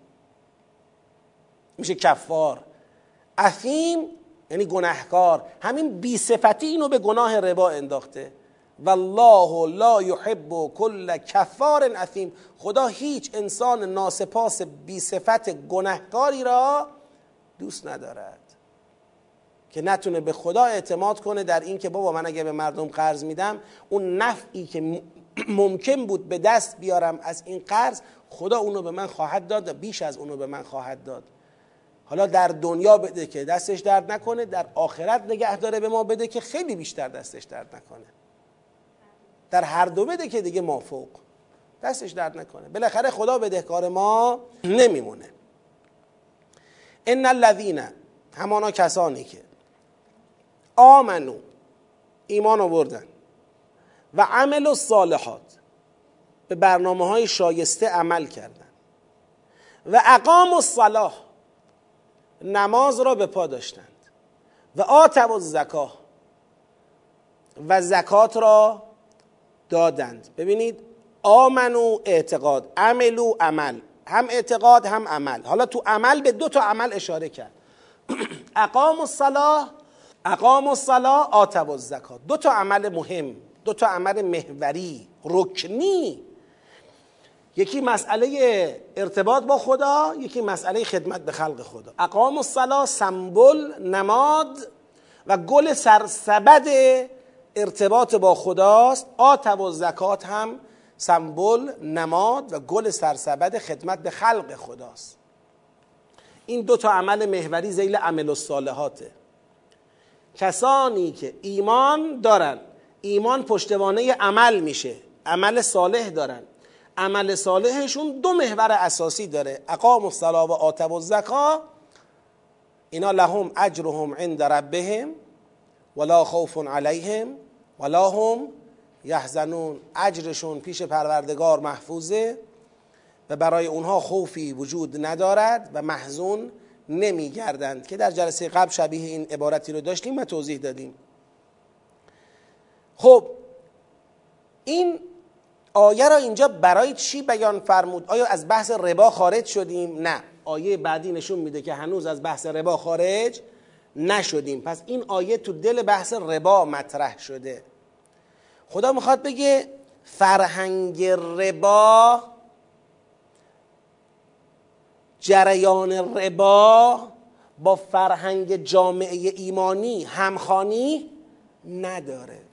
میشه کفار. افیم یعنی گناهکار. همین بی صفتی اینو به گناه ربا انداخته. والله لا يحب كل کفار اثیم. خدا هیچ انسان ناسپاس بی صفت گناهکاری را دوست ندارد. که نتونه به خدا اعتماد کنه در این که بابا من اگه به مردم قرض میدم اون نفعی که ممکن بود به دست بیارم از این قرض خدا اونو به من خواهد داد و بیش از اونو به من خواهد داد. حالا در دنیا بده که دستش درد نکنه در آخرت نگه داره به ما بده که خیلی بیشتر دستش درد نکنه. در هر دو بده که دیگه مافوق دستش درد نکنه. بالاخره خدا بدهکار ما نمیمونه. ان الذین همانا کسانی که آمنو ایمان آوردن و عمل و صالحات به برنامه های شایسته عمل کردن و اقام و صلاح نماز را به پا داشتند. و آتب و زکاه و زکات را دادند. ببینید آمنو اعتقاد عملو عمل. هم اعتقاد هم عمل. حالا تو عمل به دو تا عمل اشاره کرد. *clears throat* اقام الصلاه اقام الصلاه آتب الزکات. دو تا عمل مهم دو تا عمل محوری رکنی یکی مسئله ارتباط با خدا یکی مسئله خدمت به خلق خدا. اقام الصلاه سمبل نماد و گل سرسبد ارتباط با خداست. آتب و زکات هم سمبل نماد و گل سرسبد خدمت به خلق خداست. این دو تا عمل محوری زیل عمل الصالحاته. کسانی که ایمان دارن ایمان پشتوانه عمل میشه عمل صالح دارن. عمل صالحشون دو محور اساسی داره. اقام الصلاه و آتب الزکا اینا لهم اجرهم عند ربهم ولا خوف علیهم ولا هم یحزنون. اجرشون پیش پروردگار محفوظه و برای اونها خوفی وجود ندارد و محزون نمیگردند. که در جلسه قبل شبیه این عبارتی رو داشتیم و توضیح دادیم. خب این آیه را اینجا برای چی بیان فرمود؟ آیا از بحث ربا خارج شدیم؟ نه. آیه بعدی نشون میده که هنوز از بحث ربا خارج نشدیم. پس این آیه تو دل بحث ربا مطرح شده. خدا می‌خواد بگه فرهنگ ربا جریان ربا با فرهنگ جامعه ایمانی همخانی نداره.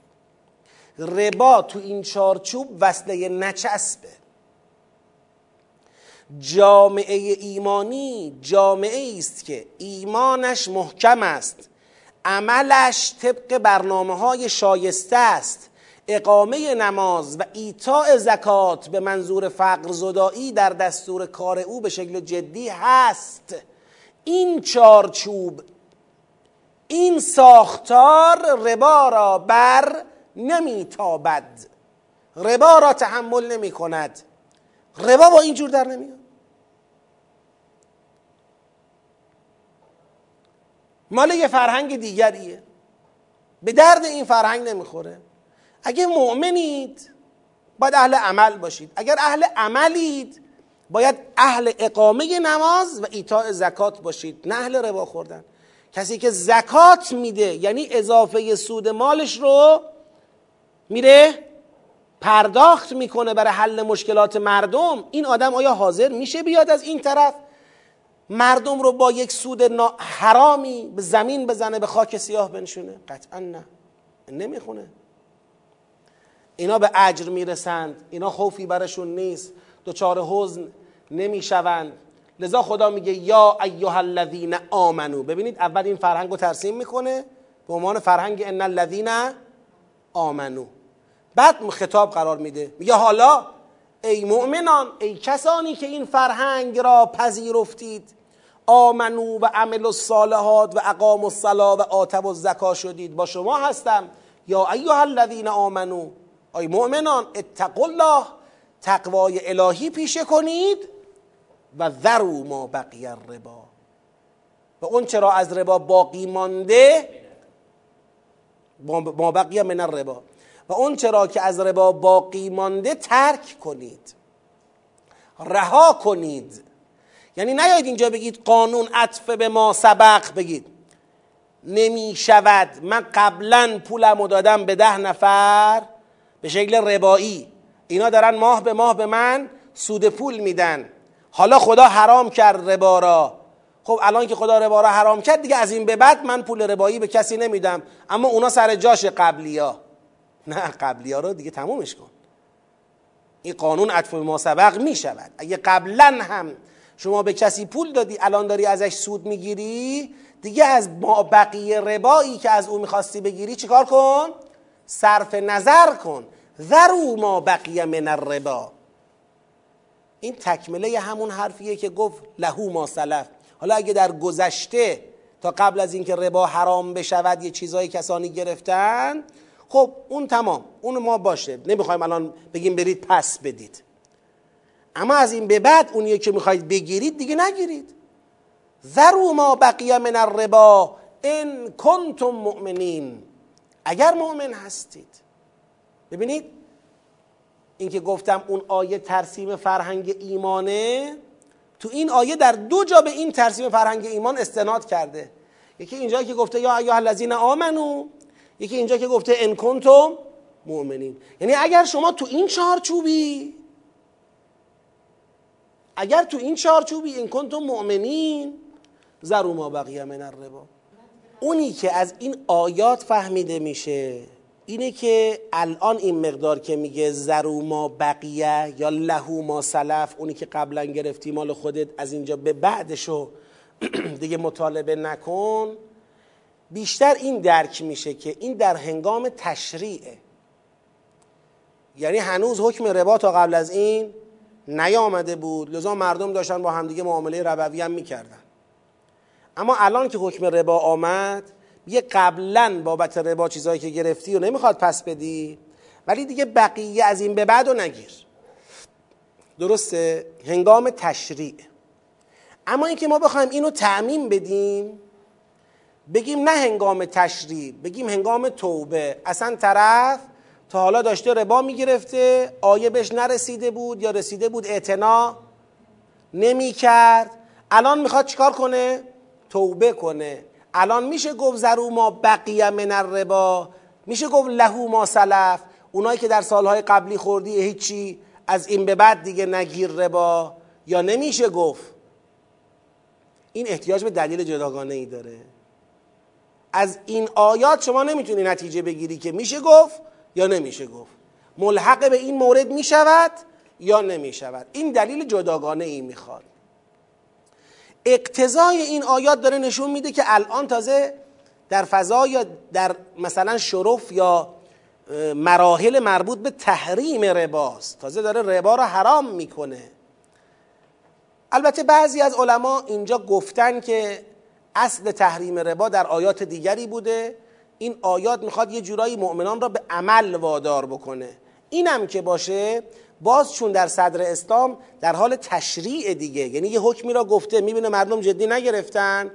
ربا تو این چارچوب وصله نچسبه. جامعه ایمانی جامعه است که ایمانش محکم است. عملش طبق برنامه های شایسته است. اقامه نماز و ایتاء زکات به منظور فقر زدایی در دستور کار او به شکل جدی هست. این چارچوب این ساختار ربا را بر نمیتابد. ربا را تحمل نمی کند ربا با اینجور در نمیاد. مال یه فرهنگ دیگریه. به درد این فرهنگ نمی‌خوره. اگه مؤمنید باید اهل عمل باشید. اگر اهل عملید باید اهل اقامه نماز و ایتاء زکات باشید. نه اهل ربا خوردن. کسی که زکات میده یعنی اضافه سود مالش رو میره پرداخت می‌کنه برای حل مشکلات مردم. این آدم آیا حاضر میشه بیاد از این طرف؟ مردم رو با یک سود حرامی به زمین بزنه به خاک سیاه بنشونه؟ قطعا نه. نمی‌خونه. اینا به اجر می‌رسند. اینا خوفی برشون نیست. دچار حزن نمی‌شوند. لذا خدا میگه یا ایها الذین آمنو. ببینید اول این فرهنگ رو ترسیم می‌کنه. به عنوان فرهنگ ان الذین آمنو. بعد خطاب قرار میده. میگه حالا ای مؤمنان ای کسانی که این فرهنگ را پذیرفتید آمنو و عمل الصالحات و اقام الصلا و آتب الزکا شدید. با شما هستم. یا ایها الذین آمنو. ای مؤمنان اتقوا الله تقوای الهی پیشه کنید و ذرو ما بقی الربا. و اون چرا از ربا باقی مانده؟ ما بقی من الربا و اون چرا که از ربا باقی مانده ترک کنید. رها کنید. یعنی نیاید اینجا بگید قانون عطف به ما سبق بگید. نمی شود من قبلا پولم دادم به ده نفر به شکل ربایی. اینا دارن ماه به ماه به من سود پول میدن. حالا خدا حرام کرد ربا را. خب الان که خدا ربا را حرام کرد دیگه از این به بعد من پول ربایی به کسی نمیدم. اما اونا سر جاش قبلی ها نه قبلی ها رو دیگه تمومش کن. این قانون عطف ما سبق می شود اگه قبلا هم شما به کسی پول دادی الان داری ازش سود می‌گیری دیگه از ما بقیه ربایی که از او می‌خواستی بگیری چیکار کن؟ صرف نظر کن. ذرو ما بقیه من الربا. این تکمله همون حرفیه که گفت لهو ما سلف. حالا اگه در گذشته تا قبل از اینکه ربا حرام بشود یه چیزای کسانی گرفتن خب اون تمام اون ما باشه. نمی‌خوایم الان بگیم برید پس بدید. اما از این به بعد اونیه که می‌خواید بگیرید دیگه نگیرید. ذرو ما بقیه من الربا ان کنتم مؤمنین. اگر مؤمن هستید. ببینید اینکه گفتم اون آیه ترسیم فرهنگ ایمانه تو این آیه در دو جا به این ترسیم فرهنگ ایمان استناد کرده. یکی اینجا که گفته یا ایها الذین آمنو یکی اینجا که گفته ان کنتم مؤمنین. یعنی اگر شما تو این چارچوبی اگر تو این چارچوبی ان کنتم مؤمنین زرو ما بقیه من الربا. اونی که از این آیات فهمیده میشه اینه که الان این مقدار که میگه زرو ما بقیه یا لهو ما سلف اونی که قبلا گرفتی مال خودت از اینجا به بعدشو *clears throat* دیگه مطالبه نکن. بیشتر این درک میشه که این در هنگام تشریعه. یعنی هنوز حکم ربا تا قبل از این نیامده بود. لذا مردم داشتن با همدیگه معامله ربوی هم می‌کردن. اما الان که حکم ربا آمد یه قبلا بابت ربا چیزهایی که گرفتی و نمی‌خواد پس بدی. ولی دیگه بقیه از این به بعد و نگیر. درسته؟ هنگام تشریع. اما اینکه ما بخوایم اینو تعمین بدیم بگیم نه هنگام تشریع بگیم هنگام توبه. اصلا طرف تا حالا داشته ربا می‌گرفته آیه بهش نرسیده بود یا رسیده بود اعتنا؟ نمی کرد الان می‌خواد چیکار کنه؟ توبه کنه. الان میشه گفت زرو ما بقیه من الربا میشه گفت لهو ما سلف. اونایی که در سالهای قبلی خوردی هیچی از این به بعد دیگه نگیر ربا. یا نمیشه گفت؟ این احتیاج به دلیل جداگانه ای داره. از این آیات شما نمی‌تونی نتیجه بگیری که میشه گفت یا نمیشه گفت. ملحق به این مورد می‌شود یا نمی‌شود. این دلیل جداگانه ای می‌خواد. اقتضای این آیات داره نشون میده که الان تازه در فضا یا در مثلا شرف یا مراحل مربوط به تحریم رباست. تازه داره ربا را حرام می‌کنه. البته بعضی از علما اینجا گفتن که اصل تحریم ربا در آیات دیگری بوده. این آیات می‌خواد یه جورایی مؤمنان را به عمل وادار بکنه. اینم که باشه باز چون در صدر اسلام در حال تشریع دیگه یعنی یه حکمی را گفته می‌بینه مردم جدی نگرفتن.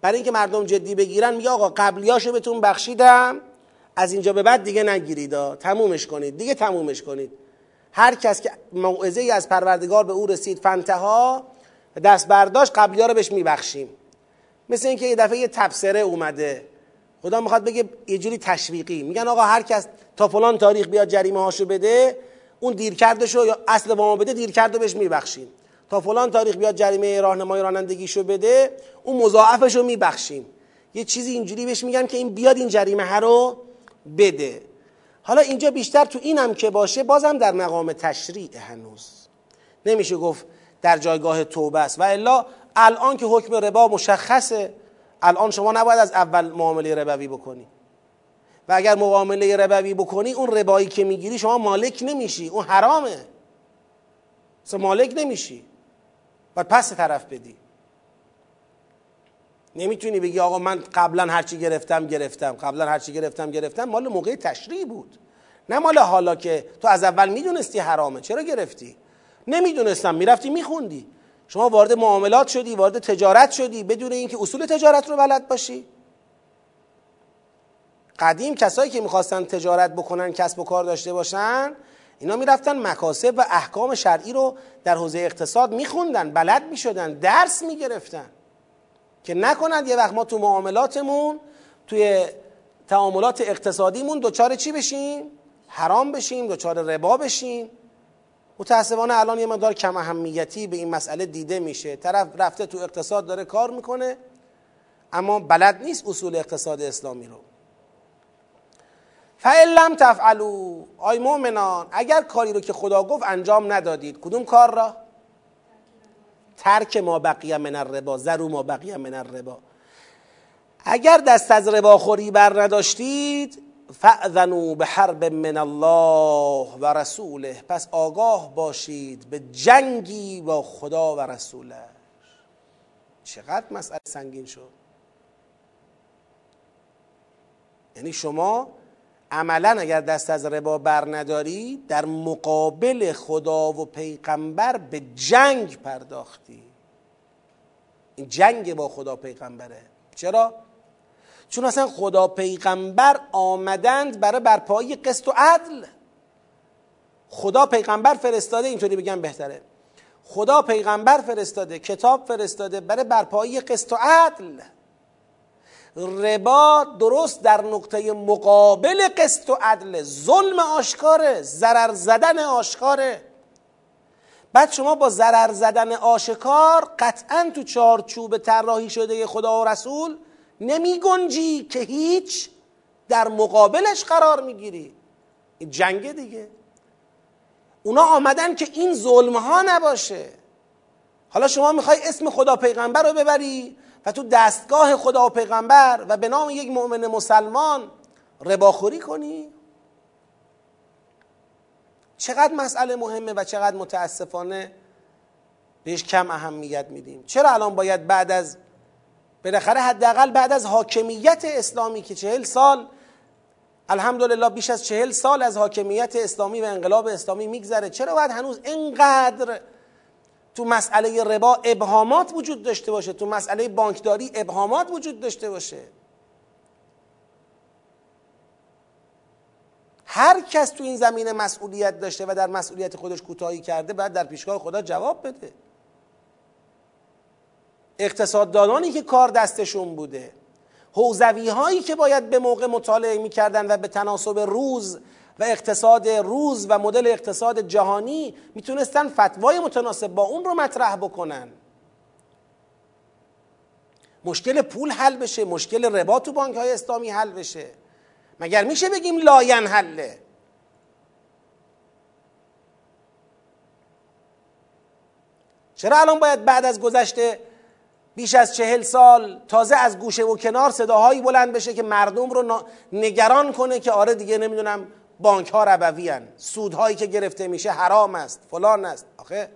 برای اینکه مردم جدی بگیرن میگه آقا قبلیاشو بهتون بخشیدم از اینجا به بعد دیگه نگیرید. تمومش کنید. دیگه تمومش کنید. هر کس که موعظه ای از پروردگار به او رسید فنتها دست برداشت قبلی رو بهش میبخشیم. مثل اینکه یه دفعه یه تبصره اومده. خدا می‌خواد بگه یه جوری تشویقی. میگن آقا هر کس تا فلان تاریخ بیاد جریمه هاشو بده اون دیر کردشو یا اصل وامو بده دیر کرده بهش میبخشیم. تا فلان تاریخ بیاد جریمه راهنمای رانندگیشو بده اون مضاعفشو میبخشیم. یه چیزی اینجوری بهش میگن که این بیاد این جریمه رو بده. حالا اینجا بیشتر تو اینم که باشه بازم در مقام تشریع هنوز. نمیشه گفت در جایگاه توبه است. و الا الان که حکم ربا مشخصه الان شما نباید از اول معامله ربوی بکنی. و اگر معامله ربوی بکنی اون ربایی که می‌گیری شما مالک نمیشی اون حرامه. اصلا مالک نمیشی. باید پس طرف بدی. نمی‌تونی بگی آقا من قبلا هرچی گرفتم گرفتم. قبلا هرچی گرفتم گرفتم. مال موقع تشریع بود. نه مال حالا که تو از اول می‌دونستی حرامه. چرا گرفتی؟ نمی‌دونستم. می‌رفتی میخوندی. شما وارد معاملات شدی وارد تجارت شدی بدون اینکه اصول تجارت رو بلد باشی. قدیم کسایی که می‌خواستن تجارت بکنن کسب و کار داشته باشن اینا می‌رفتن مکاسب و احکام شرعی رو در حوزه اقتصاد میخوندن بلد می‌شدن درس می‌گرفتن. که نکنند یه وقت ما تو معاملاتمون توی تعاملات اقتصادیمون دوچار چی بشیم؟ حرام بشیم دوچار ربا بشیم. متاسفانه الان یه مقدار کم اهمیتی به این مسئله دیده میشه. طرف رفته تو اقتصاد داره کار می‌کنه اما بلد نیست اصول اقتصاد اسلامی رو. فعلم تفعلو آی مؤمنان اگر کاری رو که خدا گفت انجام ندادید کدوم کار را؟ ترک ما بقیه من الربا زرو ما بقیه من الربا. اگر دست از رباخوری بر نداشتید فأذنوا به حرب من الله و رسوله. پس آگاه باشید به جنگی با خدا و رسولش چقدر مسئله سنگین شد. یعنی شما عملا اگر دست از ربا بر نداری در مقابل خدا و پیغمبر به جنگ پرداختی. این جنگ با خدا پیغمبره. چرا؟ چون اصلا خدا پیغمبر آمدند برای برپایی قسط و عدل. خدا پیغمبر فرستاده اینطوری بگم بهتره. خدا پیغمبر فرستاده کتاب فرستاده برای برپایی قسط و عدل. ربا درست در نقطه مقابل قسط و عدل. ظلم آشکاره ضرر زدن آشکاره. بعد شما با ضرر زدن آشکار قطعا تو چارچوب طراحی شده خدا و رسول نمی گنجی که هیچ در مقابلش قرار می‌گیری. این جنگ دیگه. اونا آمدن که این ظلم ها نباشه. حالا شما می‌خوای اسم خدا پیغمبر رو ببری و تو دستگاه خدا و پیغمبر و به نام یک مؤمن مسلمان رباخوری کنی؟ چقدر مسئله مهمه و چقدر متاسفانه بهش کم اهمیت میدیم. چرا الان باید بعد از بالاخره حداقل بعد از حاکمیت اسلامی که چهل سال الحمدلله بیش از چهل سال از حاکمیت اسلامی و انقلاب اسلامی میگذره چرا باید هنوز اینقدر تو مسئله ربا ابهامات وجود داشته باشه. تو مسئله بانکداری ابهامات وجود داشته باشه. هر کس تو این زمینه مسئولیت داشته و در مسئولیت خودش کوتاهی کرده باید در پیشگاه خدا جواب بده. اقتصاددانانی که کار دستشون بوده حوزوی هایی که باید به موقع مطالعه می‌کردن و به تناسب روز و اقتصاد روز و مدل اقتصاد جهانی می‌تونستن فتوای متناسب با اون رو مطرح بکنن. مشکل پول حل بشه مشکل ربا تو بانک های اسلامی حل بشه. مگر میشه بگیم لاین حله؟ چرا الان باید بعد از گذشته بیش از چهل سال تازه از گوشه و کنار صداهایی بلند بشه که مردم رو نگران کنه که آره دیگه نمی‌دونم بانک ها ربوی هن. سودهایی که گرفته میشه حرام است. فلان است. آخه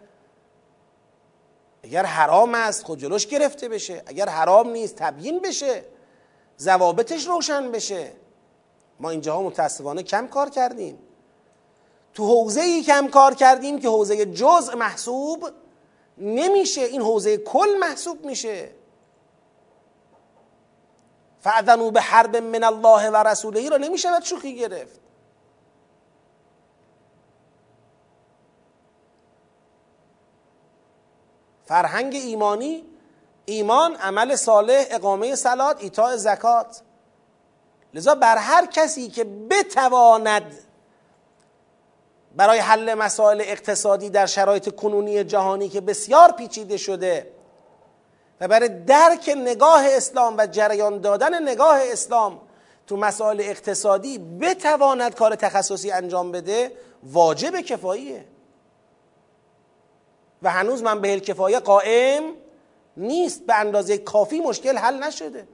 اگر حرام است خود جلوش گرفته بشه. اگر حرام نیست تبیین بشه. ضوابطش روشن بشه. ما اینجاها متاسفانه کم کار کردیم. تو حوزه ای کم کار کردیم که حوزه جزء محسوب نمیشه. این حوزه کل محسوب میشه. فعذنو به حرب من الله و رسوله ای رو نمیشه شوخی گرفت. فرهنگ ایمانی ایمان عمل صالح اقامه سلات ایتاء زکات. لذا بر هر کسی که بتواند برای حل مسائل اقتصادی در شرایط کنونی جهانی که بسیار پیچیده شده و برای درک نگاه اسلام و جریان دادن نگاه اسلام تو مسائل اقتصادی بتواند کار تخصصی انجام بده واجب کفاییه. و هنوز من به کفایه قائم نیست. به اندازه کافی مشکل حل نشده.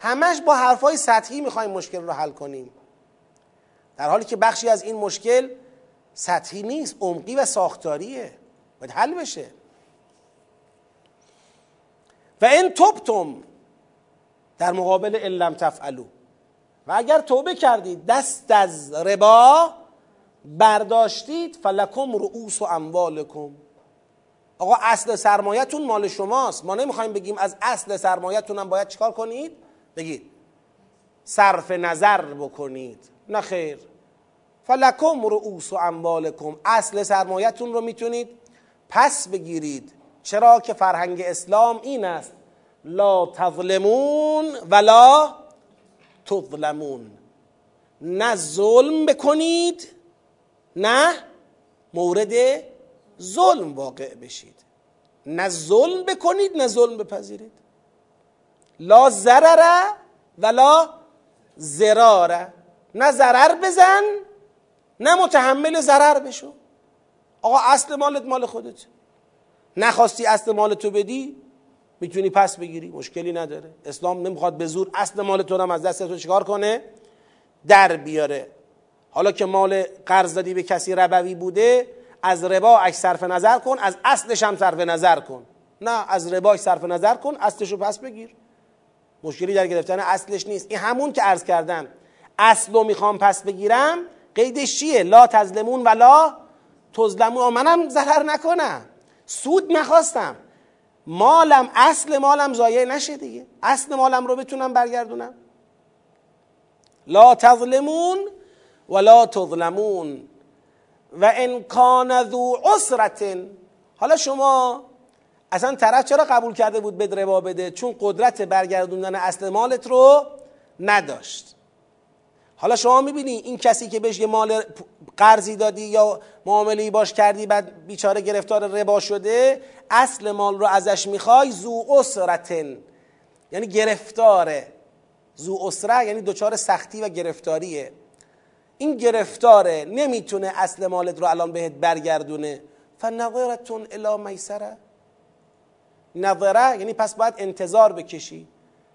همش با حرفای سطحی می‌خوایم مشکل رو حل کنیم. در حالی که بخشی از این مشکل سطحی نیست عمقی و ساختاریه. باید حل بشه. و این توبتم در مقابل علم تفعلو و اگر توبه کردید دست از ربا برداشتید فلکم رؤوس و اموالکم. آقا اصل سرمایتون مال شماست. ما نمی‌خوایم بگیم از اصل سرمایتون هم باید چیکار کنید؟ بگید. صرف نظر بکنید. نه خیر. فلکم رؤوس و اموالکم. اصل سرمایتون رو می‌تونید پس بگیرید. چرا که فرهنگ اسلام این است. لا تظلمون ولا تظلمون. نه ظلم بکنید نه مورد ظلم واقع بشید. نه ظلم بکنید نه ظلم بپذیرید. لا ضرر ولا زراره نه ضرر بزن نه متحمل ضرر بشو. آقا اصل مالت مال خودت. نخواستی اصل مالتو بدی می‌تونی پس بگیری مشکلی نداره. اسلام نمی‌خواد به زور اصل مال تو هم از دست تو چیکار کنه؟ در بیاره. حالا که مال قرض دادی به کسی ربوی بوده از ربا اش صرف نظر کن از اصلش هم صرف نظر کن. نه از رباش صرف نظر کن اصلش رو پس بگیر. مشکلی در گرفتن اصلش نیست. این همون که عرض کردم. اصل رو می‌خوام پس بگیرم قیدش چیه؟ لا تظلمون ولا تظلمون. منم ضرر نکنم. سود نخواستم. مالم اصل مالم ضایع نشه دیگه. اصل مالم رو بتونم برگردونم. لا تظلمون ولا تظلمون. و ان کان ذو عسرت حالا شما اصلا طرف چرا قبول کرده بود بد ربا بده؟ چون قدرت برگردوندن اصل مالت رو نداشت. حالا شما می‌بینی این کسی که بهش یه مال قرضی دادی یا معامله باش کردی بعد بیچاره گرفتار ربا شده اصل مال رو ازش می‌خوای زو اسرتن یعنی گرفتاره. زو اسره یعنی دچار سختی و گرفتاریه. این گرفتاره نمی‌تونه اصل مالت رو الان بهت برگردونه. فنظرتون الی میسره. نظره یعنی پس باید انتظار بکشی.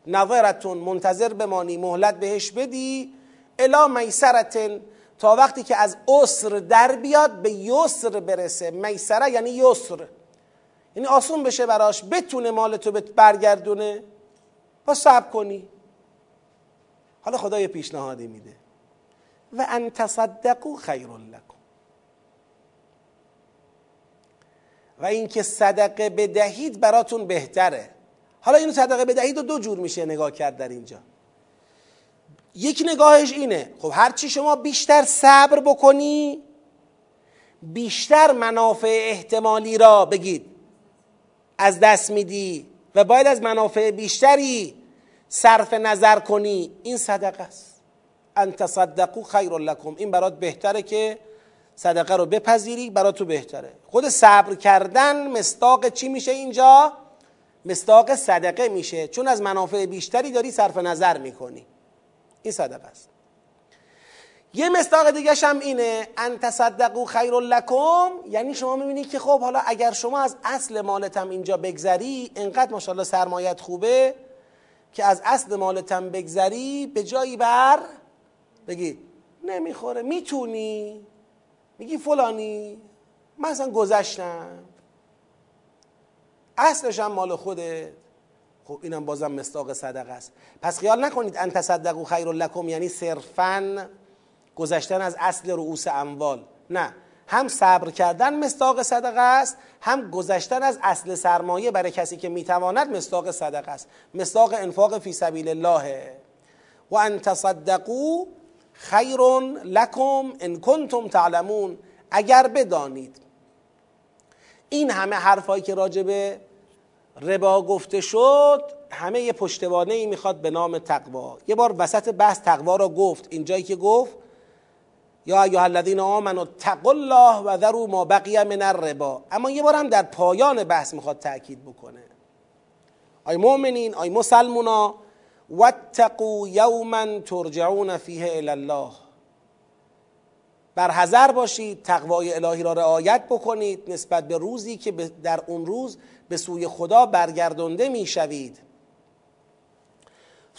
نظرتون منتظر بمانی مهلت بهش بدی. الا میسرتن تا وقتی که از اسر در بیاد به یسر برسه. میسره یعنی یسر. یعنی آسون بشه براش بتونه مالتو برگردونه. با صبر کنی. حالا خدا یه پیشنهادی میده. و ان تصدقوا خیر لکم و اینکه صدقه بدهید براتون بهتره. حالا اینو صدقه بدهید و دو جور میشه نگاه کرد در اینجا. یک نگاهش اینه خب هرچی شما بیشتر صبر بکنی بیشتر منافع احتمالی را بگید. از دست میدی و باید از منافع بیشتری صرف نظر کنی. این صدقه است. ان تصدقو خیر لکم. این برات بهتره که صدقه رو بپذیری برات تو بهتره. خود صبر کردن مستاق چی میشه اینجا؟ مستاق صدقه میشه. چون از منافع بیشتری داری صرف نظر می‌کنی. این صدقه است. یه مصداق دیگه هم اینه. ان تصدقو خیر لکم. یعنی شما می‌بینید که خب حالا اگر شما از اصل مالتم اینجا بگذری انقدر ماشاءالله سرمایت خوبه که از اصل مالتم بگذری به جایی بر بگی نمی‌خوره می‌تونی؟ میگی فلانی؟ من اصلا گذشتم. اصلش هم مال خودت. خب اینم بازم مستاق صدقه است. پس خیال نکنید ان تصدقوا خیر لکم یعنی صرفا گذشتن از اصل رؤوس اموال. نه هم صبر کردن مستاق صدقه است هم گذشتن از اصل سرمایه برای کسی که می‌تواند مستاق صدقه است. مستاق انفاق فی سبیل الله. و ان تصدقوا خیر لکم ان کنتم تعلمون. اگر بدانید. این همه حرفایی که راجع به ربا گفته شد همه یه پشتوانه ای می‌خواد به نام تقوا. یه بار وسط بحث تقوا را گفت. اینجایی که گفت یا ایها الذین آمنوا اتقوا الله و ذروا ما بقی من الربا. اما یه بار هم در پایان بحث می‌خواد تاکید بکنه. آی مؤمنین آی مسلمونا واتقوا یوما ترجعون فیه الی الله. بر حذر باشید تقوای الهی را رعایت بکنید نسبت به روزی که در اون روز به سوی خدا برگردانده می‌شوید.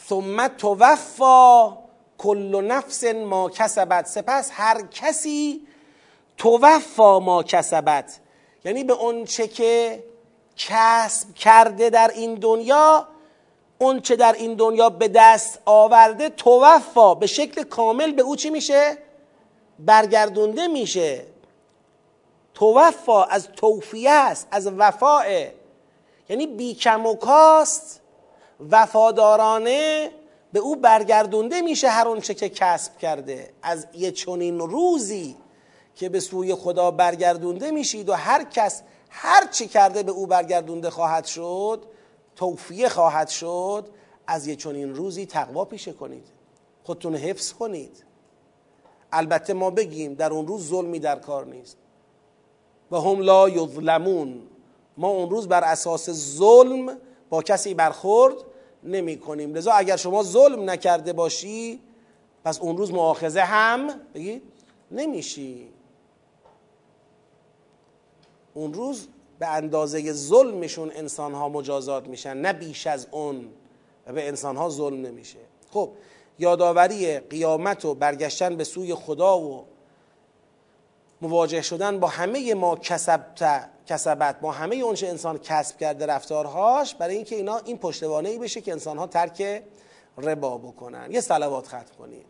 ثم توفا کل نفس ما کسبت. سپس هر کسی توفا ما کسبت. یعنی به اون چه که کسب کرده در این دنیا اون چه در این دنیا به دست آورده توفا به شکل کامل به او چی میشه؟ برگردونده میشه. توفا از توفیه است از وفاه یعنی بیکم و کاست وفادارانه به او برگردونده میشه هر اونچه که کسب کرده. از یه چنین روزی که به سوی خدا برگردونده میشید و هر کس هر چی کرده به او برگردونده خواهد شد توفیه خواهد شد از یه چنین روزی تقوا پیشه کنید. خودتون حفظ کنید. البته ما بگیم در اون روز ظلمی در کار نیست. و هم لا یظلمون. ما اون روز بر اساس ظلم با کسی برخورد نمی کنیم. لذا اگر شما ظلم نکرده باشی پس اون روز مؤاخذه هم بگید نمیشی. اون روز به اندازه ظلمشون انسان ها مجازات میشن نه بیش از اون. و به انسان ها ظلم نمیشه. خب یادآوری قیامت و برگشتن به سوی خدا و مواجه شدن با همه ما کسبت کسبت با همه اونچه انسان کسب کرده رفتارهاش برای اینکه اینا این پشتوانه ای بشه که انسان ها ترک ربا بکنن. یه صلوات ختم کنید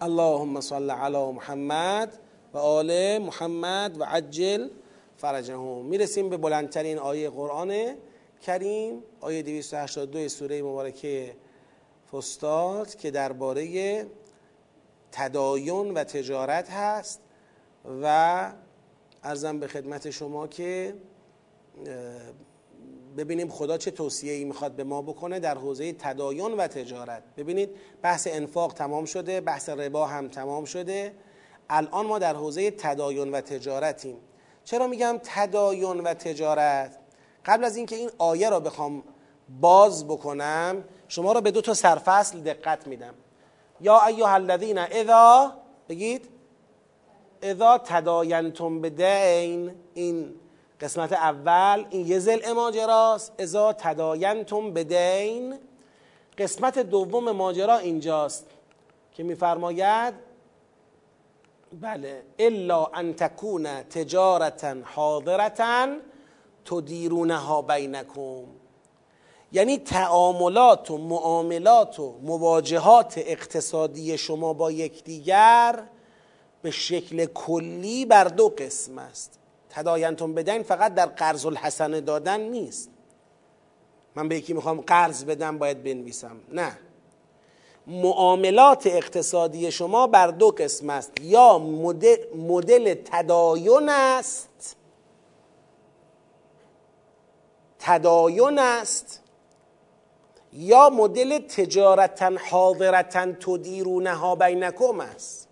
اللهم صل علی محمد و آل محمد و عجل فرجهم می‌رسیم به بلندترین آیه قرآن کریم آیه 282 سوره مبارکه فستاد که درباره تدایون و تجارت هست و ارزم به خدمت شما که ببینیم خدا چه توصیه ای می‌خواد به ما بکنه در حوزه تدایون و تجارت. ببینید بحث انفاق تمام شده بحث ربا هم تمام شده. الان ما در حوزه تدایون و تجارتیم. چرا میگم تدایون و تجارت؟ قبل از اینکه این آیه را بخوام باز بکنم شما را به دو تا سرفصل دقت میدم. یا ایها الذین اذا بگید اذا تداینتم به دین این قسمت اول این یه زل ماجراست. اذا تداینتم به دین قسمت دوم ماجرا اینجاست که میفرماید بله. الا ان تکون تجارتا حاضرتا تدیرونها بینکم. یعنی تعاملات و معاملات و مواجهات اقتصادی شما با یکدیگر به شکل کلی بر دو قسم است. تداینتون بدین فقط در قرض الحسنه دادن نیست. من به یکی می‌خوام قرض بدم باید بنویسم. نه. معاملات اقتصادی شما بر دو قسم است. یا مدل, مدل تداین است تداین است یا مدل تجارتا حاضرتا تدیرونها بینکم است.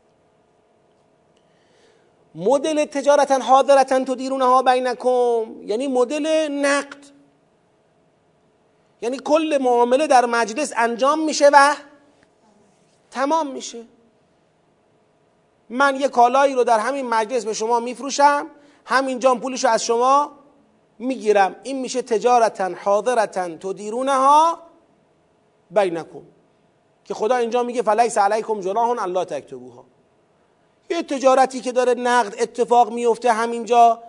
مدل تجارتا حاضرتا تدیرونها بینکم یعنی مدل نقد. یعنی کل معامله در مجلس انجام میشه و تمام میشه. من یه کالایی رو در همین مجلس به شما میفروشم همینجا پولش رو از شما می‌گیرم. این میشه تجارتا حاضرتا تدیرونها بینکم. که خدا اینجا میگه فلیس علیکم جناح الله تکتبوها. یه تجارتی که داره نقد اتفاق میفته همینجا.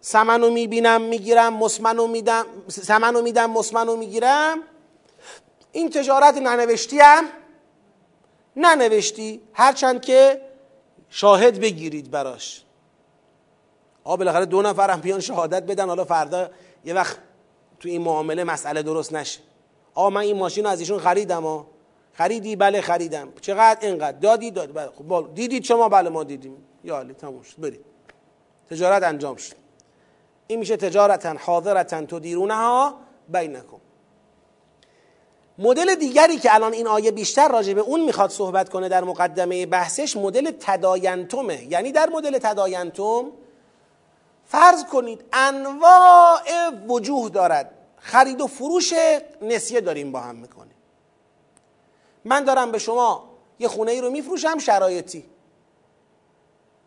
سمنو می‌بینم می‌گیرم مسمنو میدم سمنو میدم مسمنو می‌گیرم. این تجارت ننوشتی هم ننوشتی هرچند که شاهد بگیرید براش. آ بالاخره دو نفر هم بیان شهادت بدن. حالا فردا یه وقت تو این معامله مسئله درست نشه. آ من این ماشین رو از ایشون خریدم ها خریدی؟ بله خریدم. چقدر؟ اینقدر. دادی داد بله خب دیدید شما؟ بله ما دیدیم. یا علی تموم شد. برید تجارت انجام شد. این میشه تجارتا حاضرتا تدیرونها بینکم. مدل دیگری که الان این آیه بیشتر راجع به اون می‌خواد صحبت کنه در مقدمه بحثش مدل تداینتومه. یعنی در مدل تداینتوم فرض کنید انواع وجوه دارد. خرید و فروش نسیه داریم با هم می‌کنیم. من دارم به شما یه خونه ای رو میفروشم شرایطی.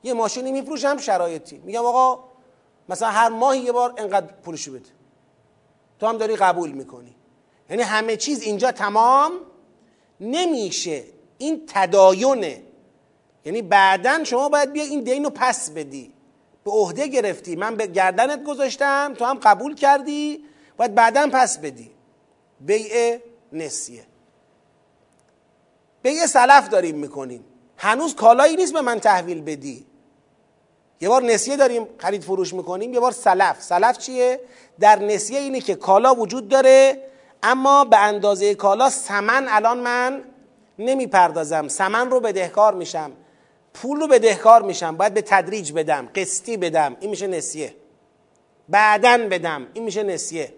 یه ماشینی میفروشم شرایطی. میگم آقا مثلا هر ماهی یه بار انقدر پولشو بده. تو هم داری قبول می‌کنی. یعنی همه چیز اینجا تمام نمیشه. این تداینه. یعنی بعدا شما باید بیا این دین رو پس بدی. به عهده گرفتی. من به گردنت گذاشتم تو هم قبول کردی باید بعدا پس بدی. بیع نسیه. بیع سلف داریم می‌کنیم. هنوز کالایی نیست به من تحویل بدی. یه بار نسیه داریم خرید فروش می‌کنیم یه بار سلف. سلف چیه؟ در نسیه اینه که کالا وجود داره. اما به اندازه کالا سمن الان من نمی‌پردازم. سمن رو بدهکار میشم. پول رو بدهکار میشم. باید به تدریج بدم. قسطی بدم. این میشه نسیه. بعدن بدم. این میشه نسیه.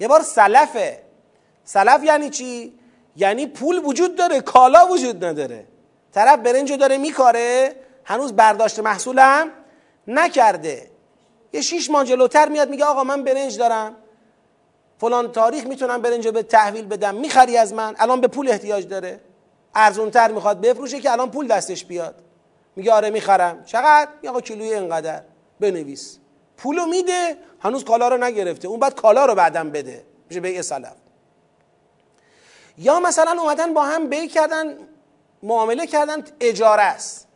یه بار سلفه. سلف یعنی چی؟ یعنی پول وجود داره کالا وجود نداره. طرف برنجو داره میکاره. هنوز برداشت محصولم نکرده. یه شیش ماه جلوتر میاد میگه آقا من برنج دارم. فلان تاریخ می‌تونم برنج به تحویل بدم می‌خری از من الان به پول احتیاج داره. ارزونتر می‌خواد بفروشه که الان پول دستش بیاد. میگه آره می‌خرم. چقدر؟ میگه آقا کیلوی اینقدر. بنویس. پولو میده هنوز کالا رو نگرفته. اون بعد کالا رو بعدم بده. میشه بیع سلف یا مثلا اومدن با هم بی کردن معامله کردن اجاره است.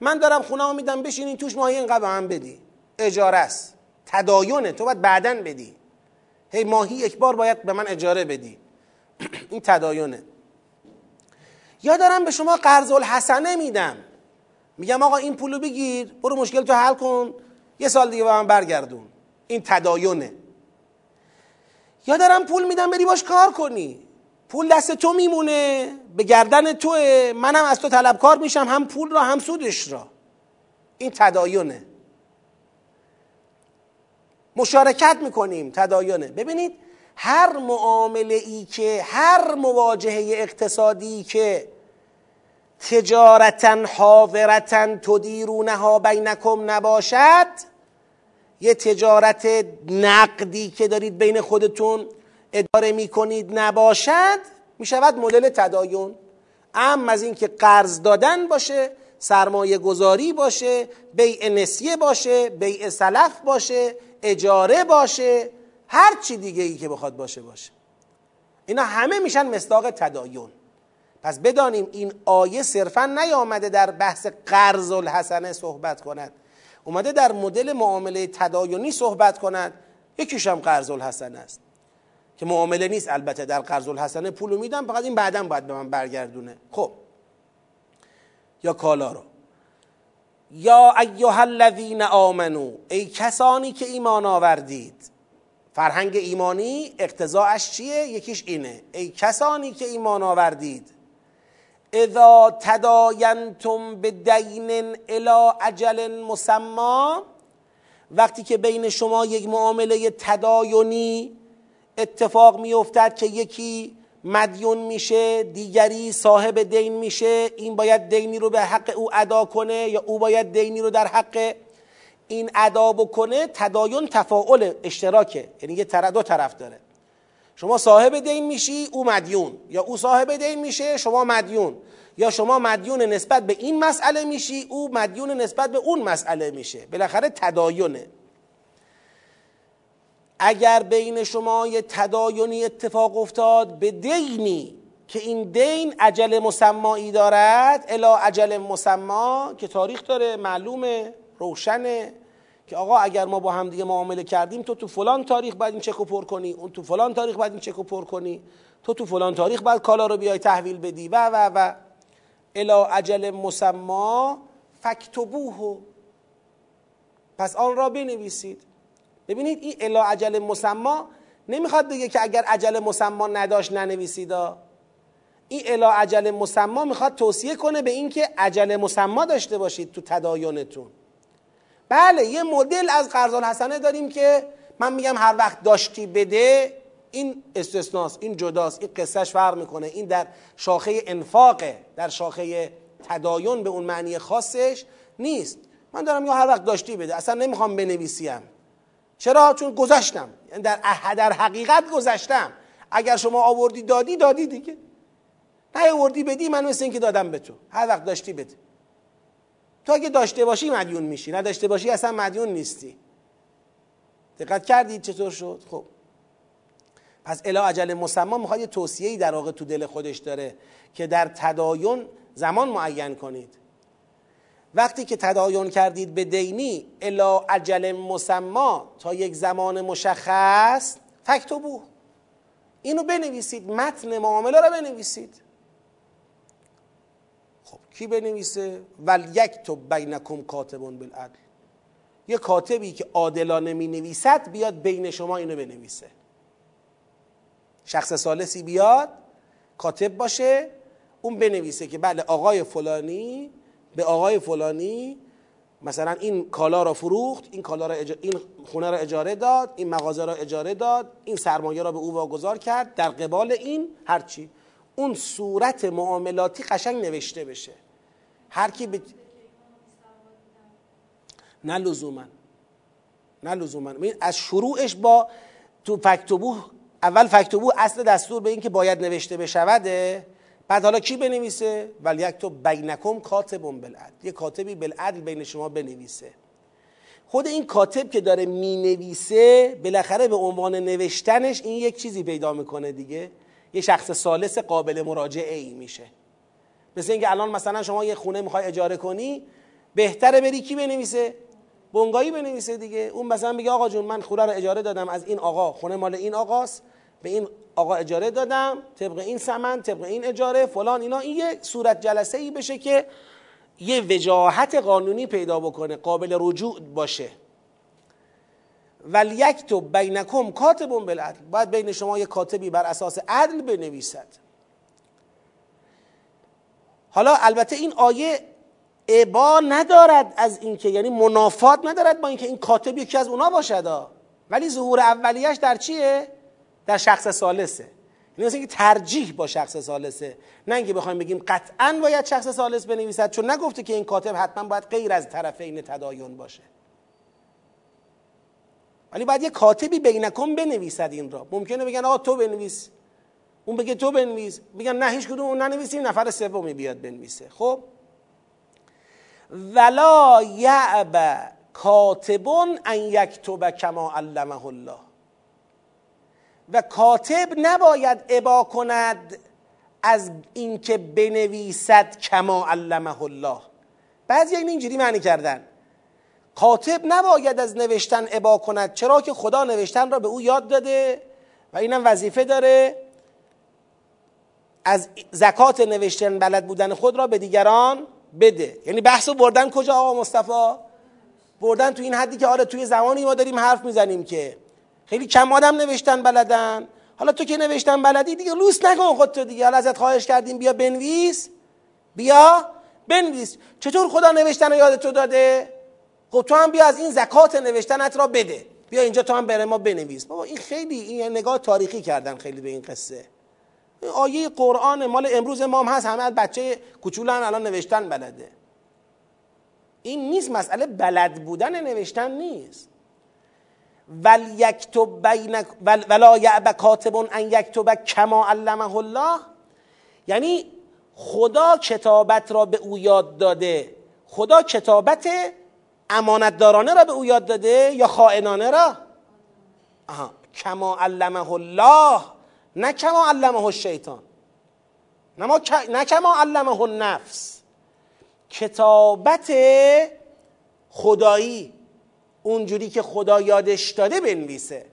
من دارم خونه میدم بشینین توش ماهی اینقدر به هم بدی. اجاره است. تداینه تو باید بعدا بدی. هی ماهی یک بار باید به من اجاره بدی. *clears throat* این تداینه. یا دارم به شما قرض الحسنه میدم. میگم آقا این پولو بگیر برو مشکل تو حل کن. یه سال دیگه به من برگردون. این تداینه. یا دارم پول میدم بری باش کار کنی. پول دست تو میمونه به گردن توه. منم از تو طلبکار میشم هم پول را هم سودش را. این تداینه. مشارکت می‌کنیم تداینه. ببینید هر معامله ای که هر مواجهه اقتصادی که تجارتا حاضرتا تدیرونها بینکم نباشد یه تجارت نقدی که دارید بین خودتون اداره می‌کنید نباشد می‌شود مدل تداین. ام از اینکه قرض دادن باشه سرمایه گذاری باشه بیع نسیه باشه بیع سلف باشه اجاره باشه هر چی دیگه ای که بخواد باشه باشه. اینا همه میشن مصداق تداین. پس بدانیم این آیه صرفا نیامده در بحث قرض الحسنه صحبت کند. اومده در مدل معامله تداینی صحبت کند. یکیش هم قرض الحسنه است. که معامله نیست البته در قرض الحسنه پولو میدم فقط این بعدا باید به من برگردونه. خب. یا کالا رو. یا ایها الذین آمنو ای کسانی که ایمان آوردید. فرهنگ ایمانی اقتضاعش چیه؟ یکیش اینه. ای کسانی که ایمان آوردید. اذا تداینتم به دین الی اجل مسما وقتی که بین شما یک معامله تداینی اتفاق میافتد که یکی مدیون میشه دیگری صاحب دین میشه این باید دینی رو به حق او ادا کنه یا او باید دینی رو در حق این ادا بکنه؟ تداین تفاعل اشتراکه یعنی یه دو طرف داره. شما صاحب دین میشی او مدیون. یا او صاحب دین میشه شما مدیون. یا شما مدیون نسبت به این مسئله میشی او مدیون نسبت به اون مسئله میشه. بالاخره تداینه. اگر بین شما یه تداینی اتفاق افتاد به دینی که این دین عجل مسمایی دارد الا عجل مسما که تاریخ داره معلومه روشنه که آقا اگر ما با هم دیگه معامله کردیم تو تو فلان تاریخ باید این چکو پر کنی اون تو فلان تاریخ باید این چکو پر کنی تو تو فلان تاریخ باید کالا رو بیای تحویل بدی و و و. الا عجل مسما فکتبوه پس آن را بنویسید. ببینید این الا عجل مسما نمی‌خواد بگه که اگر عجل مسما نداشت ننویسید. این الا عجل مسما می‌خواد توصیه کنه به اینکه عجل مسما داشته باشید تو تداینتون. بله یه مدل از قرض الحسنه داریم که من میگم هر وقت داشتی بده این استثناست این جداست این قصهش فرق می‌کنه. این در شاخه انفاقه در شاخه تدایون به اون معنی خاصش نیست. من دارم یا هر وقت داشتی بده اصلا نمی‌خوام بنویسیم. چرا؟ چون گذشتم. یعنی در در حقیقت گذشتم. اگر شما آوردی دادی دادی دیگه. نه آوردی بدی من مثل اینکه دادم به تو. هر وقت داشتی بده. تو اگه داشته باشی مدیون میشی. نداشته باشی اصلا مدیون نیستی. دقت کردید چطور شد؟ خب. پس الا عجل مسما می‌خواد یه توصیه‌ای در واقع تو دل خودش داره که در تدایون زمان معین کنید. وقتی که تدایون کردید به دینی الا عجل مسما تا یک زمان مشخص فکتبو اینو بنویسید متن معامله رو بنویسید. خب کی بنویسه؟ ول یک تو بینکم کاتبون بالعدل. یه کاتبی که عادلانه می نویسد بیاد بین شما اینو بنویسه. شخص سالسی بیاد کاتب باشه اون بنویسه که بله آقای فلانی به آقای فلانی مثلا این کالا را فروخت این کالا را این خونه را اجاره داد این مغازه را اجاره داد این سرمایه را به او واگذار کرد در قبال این هرچی اون صورت معاملاتی قشنگ نوشته بشه. هر کی ب... نه لزوما. نه لزوما. از شروعش با تو فکتبو اول فکتبو اصل دستور به این که باید نوشته بشوده بعد حالا کی بنویسه؟ ولی یک تو بینکم کاتبون بالعدل. یه کاتبی بالعدل بین شما بنویسه. خود این کاتب که داره می‌نویسه بالاخره به عنوان نوشتنش این یک چیزی پیدا می‌کنه دیگه. یه شخص سالس قابل مراجعه ای میشه. مثل اینکه الان مثلا شما یه خونه می‌خوای اجاره کنی بهتره بری کی بنویسه؟ بنگایی بنویسه دیگه. اون مثلا میگه آقا جون من خونه رو اجاره دادم از این آقا. خونه مال این آقاست. به این آقا اجاره دادم طبق این سمن طبق این اجاره فلان اینا. این یه صورت جلسه ای بشه که یه وجاهت قانونی پیدا بکنه قابل رجوع باشه. ولی یک تو بینکم کاتبون بالعدل. باید بین شما یه کاتبی بر اساس عدل بنویسد. حالا البته این آیه عبا ندارد از اینکه یعنی منافات ندارد با اینکه این کاتب یکی از اونا باشد. ولی ظهور اولیش در چیه؟ در شخص سالسه یعنی اینکه ترجیح با شخص سالسه نه اینکه بخوایم بگیم قطعا باید شخص سالس بنویسد چون نگفته که این کاتب حتما باید غیر از طرفین تدایون باشه. ولی باید یه کاتبی بینکم بنویسد این را. ممکنه بگن آقا تو بنویس. اون بگه تو بنویس. میگن نه هیچ کدوم اون ننویسیم نفر سومی بیاد بنویسه. خب؟ ولا یعب کاتبون ان یکتب کما علمه الله. و کاتب نباید ابا کند از اینکه بنویسد کما علمه الله. بعضی اینجوری معنی کردن. کاتب نباید از نوشتن ابا کند چرا که خدا نوشتن را به او یاد داده و اینم وظیفه داره از زکات نوشتن بلد بودن خود را به دیگران بده. یعنی بحث رو بردن کجا آقا مصطفی؟ بردن تو این حدی که آره توی زمانی ما داریم حرف می‌زنیم که خیلی کم آدم نوشتن بلدن. حالا تو که نوشتن بلدی دیگه لوس نکن خود تو دیگه. حالا ازت خواهش کردیم بیا بنویس. بیا بنویس. چطور خدا نوشتن رو یاد تو داده؟ خب تو هم بیا از این زکات نوشتنت را بده. بیا اینجا تو هم بره ما بنویس. بابا این خیلی این نگاه تاریخی کردن خیلی به این قصه. آیه قرآن مال امروز ما هم هست. همه بچه کوچول هم الان نوشتن بلده. این نیست مسئله بلد بودن نوشتن نیست. ول یکتب بینک ول ولا یعب کاتب ان یکتب کما علمه الله. یعنی خدا کتابت را به او یاد داده. خدا کتابت امانتدارانه را به او یاد داده یا خائنانه را؟ آها. کما علمه الله. نه کما علمه الشیطان. نه کما علمه النفس. کتابت خدایی. اونجوری که خدا یادش داده بنویسه.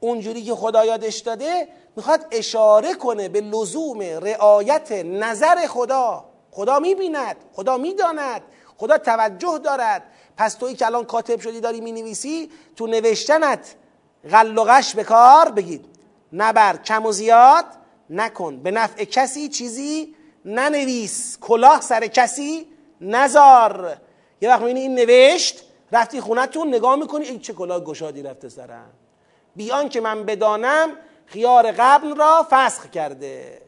اونجوری که خدا یادش داده می‌خواد اشاره کنه به لزوم رعایت نظر خدا. خدا می‌بیند خدا می‌داند خدا توجه دارد. پس توی که الان کاتب شدی داری می‌نویسی تو نوشتنت غل و غش به کار بگید نبر کم و زیاد نکن. به نفع کسی چیزی ننویس. کلاه سر کسی نزار. یه وقت این نوشت رفتی خونتون نگاه می‌کنی این چه کلاه گشادی رفته سرم. بیان که من بدانم خیار قبل را فسخ کرده.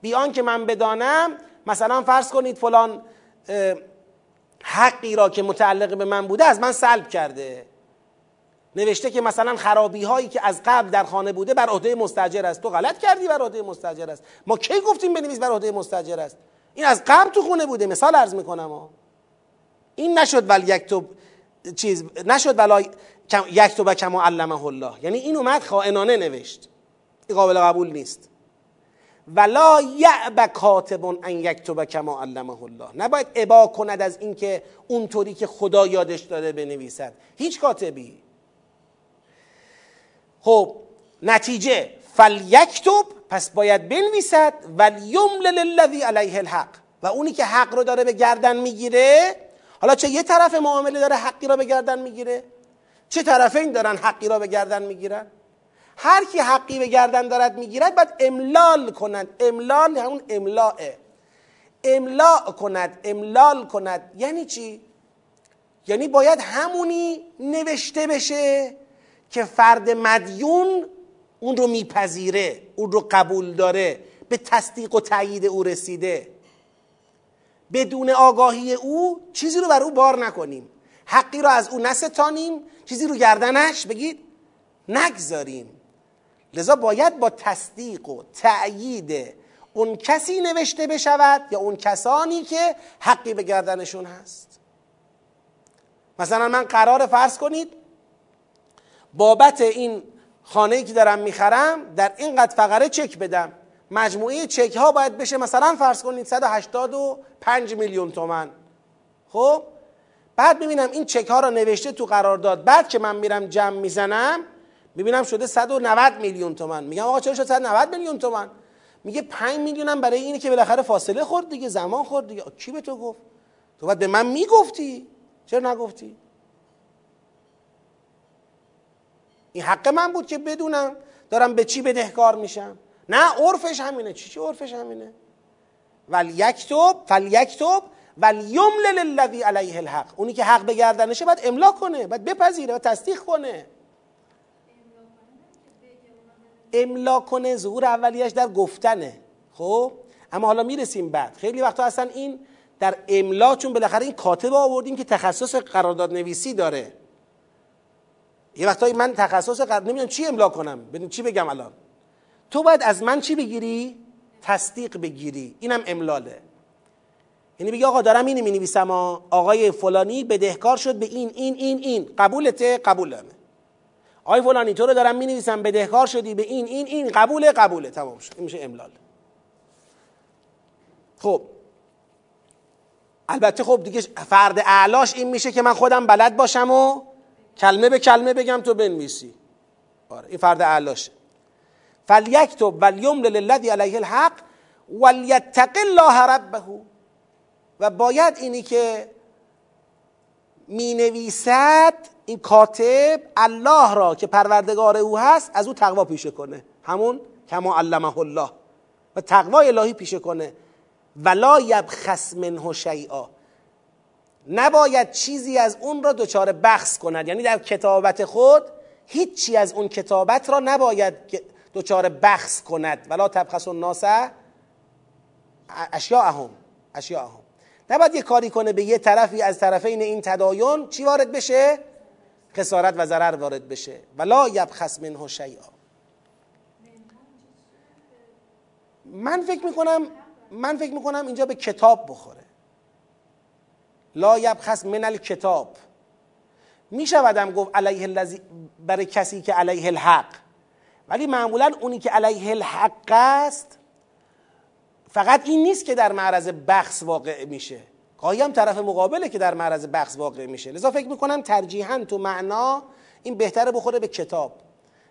بیان که من بدانم مثلا فرض کنید فلان حقی را که متعلق به من بوده از من سلب کرده. نوشته که مثلا خرابی هایی که از قبل در خانه بوده بر عهده مستجر است. تو غلط کردی بر عهده مستجر است. ما کی گفتیم بنویس بر عهده مستجر است؟ این از قبل تو خونه بوده. مثال عرض می‌کنم ها. این نشد ولی یک تو چیز نشد ولا یک تو کما علمه الله. یعنی این اومد خائنانه نوشت. این قابل قبول نیست. ولا یعب کاتب ان یکتب کما علمه الله. نباید ابا کند از اینکه اونطوری که خدا یادش داده بنویسد. هیچ کاتبی. خب نتیجه. فلیکتب پس باید بنویسد. ولیملل للذی علیه الحق. و اونی که حق رو داره به گردن می‌گیره حالا چه یه طرف معامله داره حقی را به گردن می‌گیره؟ چه طرفین دارن حقی را به گردن می‌گیرن؟ هر کی حقی به گردن دارد می‌گیرد باید املال کند. املال همون املاء املاع کند املال کند. یعنی چی؟ یعنی باید همونی نوشته بشه که فرد مدیون اون رو میپذیره اون رو قبول داره به تصدیق و تایید او رسیده. بدون آگاهی او چیزی رو بر او بار نکنیم. حقی رو از او نستانیم چیزی رو گردنش بگید نگذاریم. لذا باید با تصدیق و تأیید اون کسی نوشته بشود یا اون کسانی که حقی به گردنشون هست. مثلا من قرار فرض کنید بابت این خانه که دارم می‌خرم در اینقدر فقره چک بدم. مجموعه چک ها باید بشه. مثلا فرض کنید 185 میلیون تومن خب؟ بعد می‌بینم این چک ها را نوشته تو قرارداد. بعد که من میرم جمع می‌زنم می‌بینم شده 190 میلیون تومن میگم آقا چرا شد 190 میلیون تومن میگه 5 میلیون هم برای اینه که بالاخره فاصله خورد دیگه زمان خورد دیگه. کی به تو گفت؟ تو باید به من می‌گفتی. چرا نگفتی؟ این حق من بود که بدونم دارم به چی بدهکار میشم. نه عرفش همینه. چی چی عرفش همینه؟ ول یکتب فل یکتب ول یمل للذی علیه الحق. اونی که حق به گردنشه باید املا کنه باید بپذیره و تصدیق کنه. املا کنه ظهور اولیش در گفتنه. خب؟ اما حالا می‌رسیم بعد. خیلی وقتا اصلا این در املا چون بالاخره این کاتب آوردیم که تخصص قرارداد نویسی داره. یه وقتایی من تخصص قرار نمی‌دونم چی املا کنم. ببین چی بگم الان؟ تو باید از من چی بگیری؟ تصدیق بگیری. اینم املاله. یعنی بگی آقا دارم اینو می نویسم آقای فلانی بدهکار شد به این این این این. قبولته؟ قبولمه آقای فلانی تو رو دارم می نویسم بدهکار شدی به این این این. قبوله؟ قبوله. تمام شد. این میشه املال. خب. البته خب دیگه فرد اعلاش این میشه که من خودم بلد باشم و کلمه به کلمه بگم تو بنویسی. آره این فرد اعلاشه. فلیکتب ولیمل للذی علیه الحق ولیتق الله ربه. و باید اینی که می نویسد این کاتب الله را که پروردگار او هست از او تقوا پیشه کنه. همون کما علمه الله. و تقوای الهی پیشه کنه. ولا یبخس منه شیئا نباید چیزی از اون را دچار بخص کند. یعنی در کتابت خود هیچی از اون کتابت را نباید دچار بخص کند. ولا تبخس الناس اشیاءهم اشیاءهم نباید یه کاری کنه به یه طرفی از طرفین این تدایون چی وارد بشه؟ خسارت و ضرر وارد بشه. ولا یبخس منه شیئا. من فکر می‌کنم من فکر می‌کنم اینجا به کتاب بخوره. لا یبخس من الکتاب. می شودم گفت علیه برای کسی که علیه الحق. ولی معمولا اونی که علیه الحق است فقط این نیست که در معرض بخص واقع میشه. گاهی هم طرف مقابله که در معرض بخص واقع میشه. لذا فکر می‌کنم ترجیحا تو معنا این بهتره بخوره به کتاب.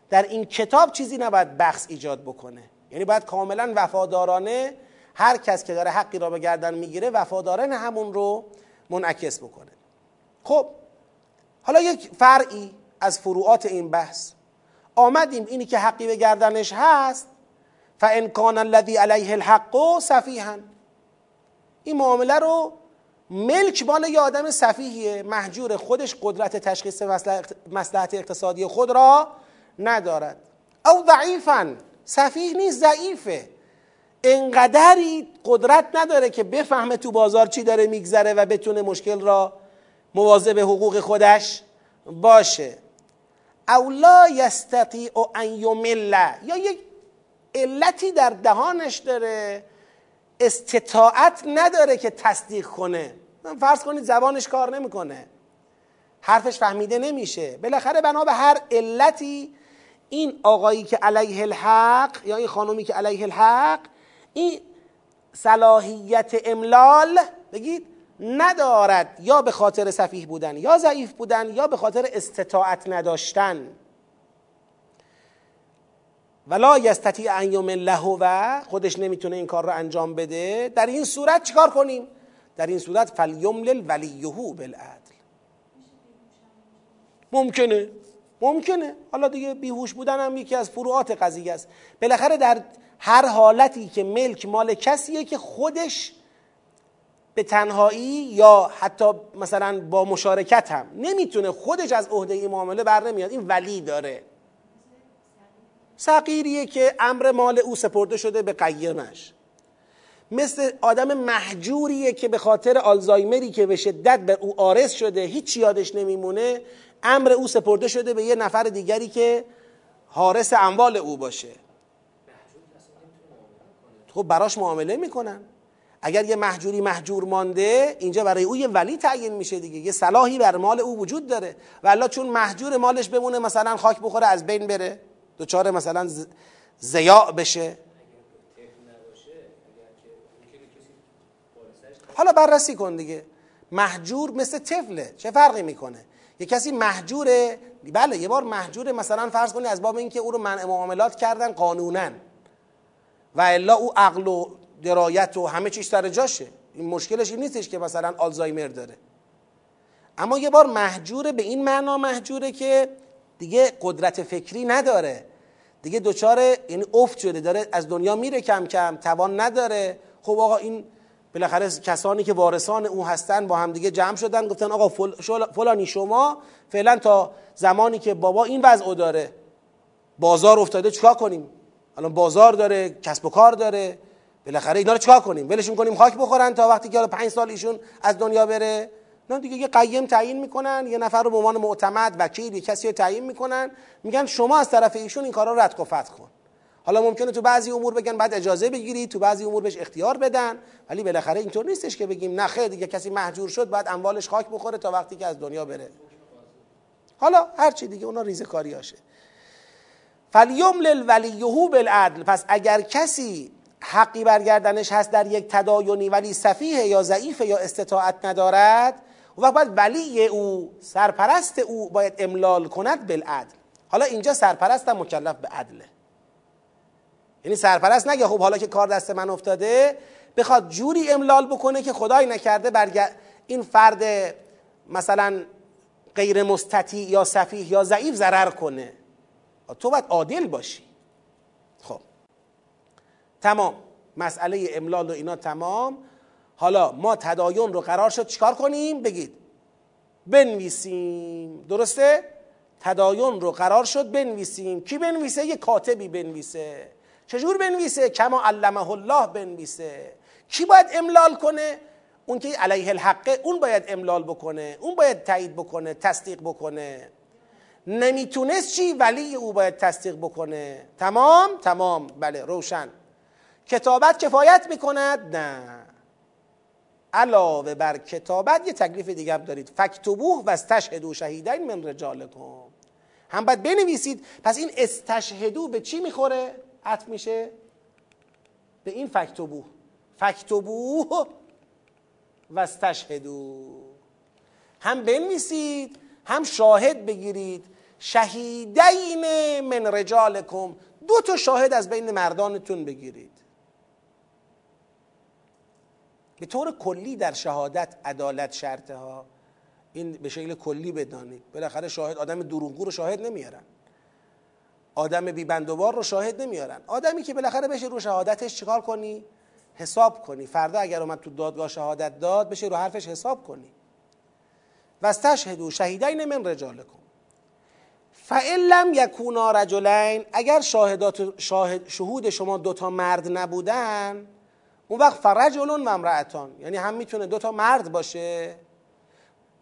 در این کتاب چیزی نباید بخص ایجاد بکنه. یعنی باید کاملا وفادارانه هر کس که داره حقی را به گردن می‌گیره وفادارانه همون رو منعکس بکنه. خب حالا یک فرعی از فروعات این بحث. آمدیم. اینی که حقی به گردنش هست. فان کان الذی علیه الحق صفیحا. این معامله رو ملک مال یه آدم صفیحیه. محجور خودش قدرت تشخیص مسلحت اقتصادی خود را ندارد. او ضعیفا. صفیح نیست ضعیفه. انقدری قدرت نداره که بفهمه تو بازار چی داره میگذره و بتونه مشکل را مواظب حقوق خودش باشه. او لا یستطیع ان یمل یا یک علتی در دهانش داره استطاعت نداره که تصدیق کنه. فرض کنید زبانش کار نمی‌کنه. حرفش فهمیده نمیشه. بالاخره بنا به هر علتی این آقایی که علیه الحق یا این خانومی که علیه الحق این صلاحیت املال بگید ندارد یا به خاطر صفیح بودن یا ضعیف بودن یا به خاطر استطاعت نداشتن. ولا یستطیع ان یمله و خودش نمی‌تونه این کار رو انجام بده. در این صورت چیکار کنیم؟ در این صورت فلیملل ولیهو بالعدل. ممکنه. ممکنه. حالا دیگه بیهوش بودن هم یکی از فروعات قضیه است. بالاخره در هر حالتی که ملک مال کسیه که خودش به تنهایی یا حتی مثلا با مشارکت هم. نمی‌تونه خودش از عهده این معامله بر نمیاد. این ولی داره. سقیریه که امر مال او سپرده شده به قیمش. مثل آدم محجوریه که به خاطر آلزایمری که به شدت به او آرس شده هیچ یادش نمیمونه امر او سپرده شده به یه نفر دیگری که حارس اموال او باشه. خب براش معامله می‌کنن. اگر یه محجوری محجور مانده اینجا برای او یه ولی تعیین میشه دیگه. یه صلاحی بر مال او وجود داره. و چون محجور مالش بمونه مثلا خاک بخوره از بین بره. دوچار مثلا زیاع بشه. حالا بررسی کن دیگه. محجور مثل طفله. چه فرقی می‌کنه؟ یه کسی محجوره بله یه بار محجوره مثلا فرض کنی از باب اینکه او رو منع معاملات کردن قانونا. و الا او عقل و درایت و همه چیز سر جاشه. این مشکلش این نیستش که مثلا آلزایمر داره. اما یه بار محجوره به این معنا محجوره که دیگه قدرت فکری نداره. دیگه دوچار یعنی افت شده داره از دنیا میره کم کم توان نداره. خب آقا این بالاخره کسانی که وارثان او هستن با هم دیگه جمع شدن گفتن آقا فلانی شما فعلا تا زمانی که بابا این وضع داره بازار افتاده چیکار کنیم؟ الان بازار داره کسب و کار داره. بالاخره اینا رو چیکار کنیم؟ ولشون کنیم خاک بخورن تا وقتی که حالا پنج سال ایشون از دنیا بره. نه دیگه یه قیم تعیین می‌کنن یه نفر رو به عنوان معتمد وکیل یه کسی رو تعیین می‌کنن. میگن شما از طرف ایشون این کارا رو رد و فتح کن. حالا ممکنه تو بعضی امور بگن بعد اجازه بگیری تو بعضی امور بهش اختیار بدن ولی بالاخره اینطور نیستش که بگیم نه خیر دیگه کسی محجور شد بعد اموالش خاک بخوره تا وقتی که از دنیا بره. حالا هر چی دیگه اونا ریزه کاری هاشه فلیملل ولیهو بالعدل. پس اگر کسی حقی برگردنش هست در یک تدایونی ولی صفیه یا ضعیف یا استطاعت ندارد و وقت باید ولی او سرپرست او باید املال کند بالعدل. حالا اینجا سرپرست هم مکلف به عدله یعنی سرپرست نگه خب حالا که کار دست من افتاده بخواد جوری املال بکنه که خدای نکرده برگ... این فرد مثلا غیر مستطیع یا صفیح یا ضعیف ضرر کنه. تو باید عادل باشی. تمام. مسئله املال و اینا تمام. حالا ما تدایون رو قرار شد چیکار کنیم؟ بگید. بنویسیم. درسته؟ تدایون رو قرار شد بنویسیم. کی بنویسه؟ یه کاتبی بنویسه. چجور بنویسه؟ کما علمه الله بنویسه. کی باید املال کنه؟ اون که علیه الحقه اون باید املال بکنه. اون باید تایید بکنه تصدیق بکنه. نمی‌تونست چی؟ ولی او باید تصدیق بکنه. تمام؟ تمام. بله روشن. کتابت کفایت می‌کند؟ نه. علاوه بر کتابت یه تکلیف دیگه هم دارید. فکتبوه و استشهدو شهیدین من رجالکم. هم باید بنویسید. پس این استشهدو به چی می‌خوره؟ عطف میشه؟ به این فکتبوه فکتبوه و استشهدو هم بنویسید هم شاهد بگیرید. شهیدین من رجالکم. دو تا شاهد از بین مردانتون بگیرید. به طور کلی در شهادت عدالت شرطه ها این به شکل کلی بدانید. بالاخره شاهد آدم دروغگو رو شاهد نمیارن. آدم بی بندوبار رو شاهد نمیارن. آدمی که بالاخره بشه رو شهادتش چیکار کنی؟ حساب کنی. فردا اگر اومد تو دادگاه شهادت داد بشه رو حرفش حساب کنی. و استشهدو شهیدین من رجالکم فئن لم یکونا رجلین اگر شاهدات شاهد شهود شما دوتا مرد نبودن اون وقت فرجل و امرأتان. یعنی هم می‌تونه دوتا مرد باشه.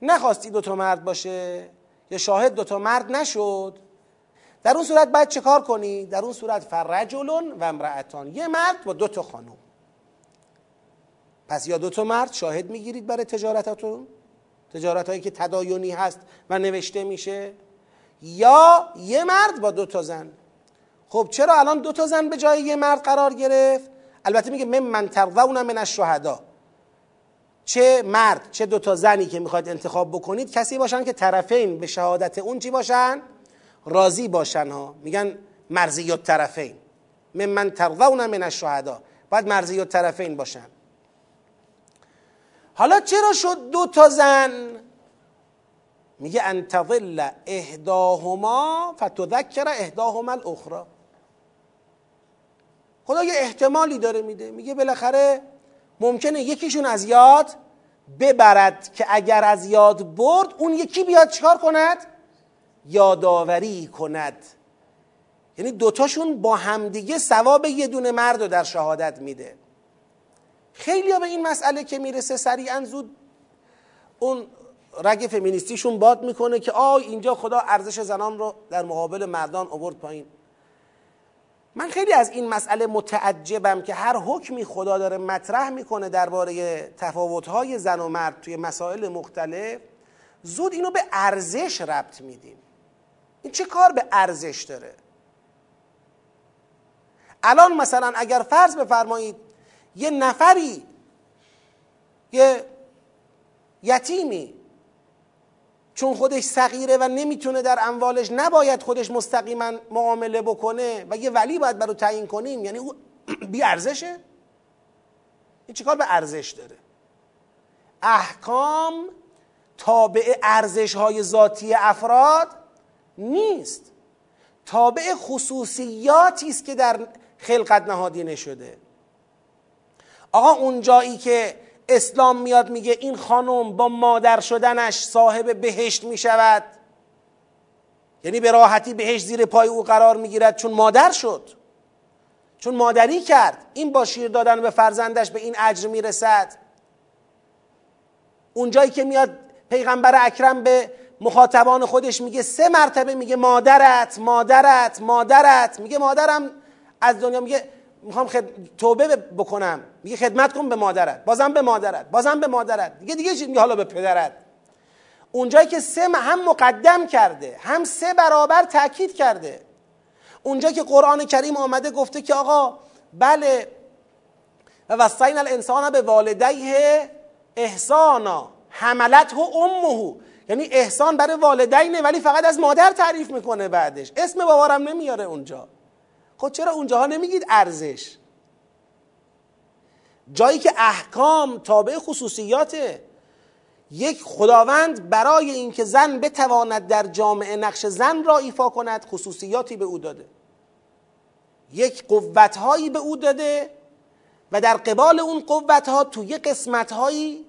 نخواستی دوتا مرد باشه. یا شاهد دوتا مرد نشد. در اون صورت باید چه کار کنی؟ در اون صورت فرجل و امرأتان. یه مرد با دوتا خانم. پس یا دوتا مرد شاهد می‌گیرید برای تجارتاتون تجارت هایی که تدایونی هست و نوشته میشه یا یه مرد با دو تا زن. خب چرا الان دو تا زن به جای یه مرد قرار گرفت؟ البته میگه من من ترضون من الشهدا. چه مرد چه دو تا زنی که می‌خواید انتخاب بکنید کسی باشن که طرفین به شهادت اون چی باشن؟ راضی باشن ها. میگن مرزی طرفین. من من ترضون من الشهدا. باید مرزی طرفین باشن. حالا چرا شد دو تا زن؟ میگه ان تظل احداهما فتذکر احداهما الاخرى. خدا یه احتمالی داره میده. میگه بالاخره ممکنه یکیشون از یاد ببرد که اگر از یاد برد اون یکی بیاد چکار کند؟ یادآوری کند. یعنی دوتاشون با همدیگه ثواب یه دونه مرد رو در شهادت میده. خیلی ها به این مسئله که می‌رسه سریعا زود اون رگ فمینیستیشون باد می‌کنه که آی اینجا خدا ارزش زنان رو در مقابل مردان آورد پایین. من خیلی از این مسئله متعجبم که هر حکمی خدا داره مطرح می‌کنه درباره تفاوت‌های زن و مرد توی مسائل مختلف زود اینو به ارزش ربط میدیم. این چه کار به ارزش داره؟ الان مثلا اگر فرض بفرمایید یه نفری یه یتیمی چون خودش صغیره و نمی‌تونه در اموالش نباید خودش مستقیما معامله بکنه و یه ولی باید برای تعیین کنیم یعنی او *clears throat* بی ارزشه؟ این چیکار به ارزش داره؟ احکام تابع ارزش های ذاتی افراد نیست. تابع خصوصیاتی است که در خلقت نهادینه شده. آقا اون جایی که اسلام میاد میگه این خانم با مادر شدنش صاحب بهشت می‌شود. یعنی به راحتی بهشت زیر پای او قرار می‌گیرد چون مادر شد. چون مادری کرد. این با شیر دادن به فرزندش به این اجر می‌رسد. اونجایی که میاد پیغمبر اکرم به مخاطبان خودش میگه سه مرتبه میگه مادرت مادرت مادرت. میگه مادرم از دنیا میگه می‌خوام خد... توبه بکنم. میگه خدمت کن به مادرت. بازم به مادرت. بازم به مادرت. دیگه دیگه چی میگه حالا به پدرت. اونجایی که سه هم مقدم کرده هم سه برابر تاکید کرده. اونجا که قرآن کریم آمده گفته که آقا بله و وصین الانسان به والدیه احسانا. حملت امه. یعنی احسان برای والدینه ولی فقط از مادر تعریف می‌کنه بعدش. اسم بابارم نمیاره اونجا. خب چرا اونجاها نمیگید ارزش؟ جایی که احکام تابع خصوصیاته. یک خداوند برای اینکه زن بتواند در جامعه نقش زن را ایفا کند خصوصیاتی به او داده. یک قوتهایی به او داده و در قبال اون قوتها توی قسمتهایی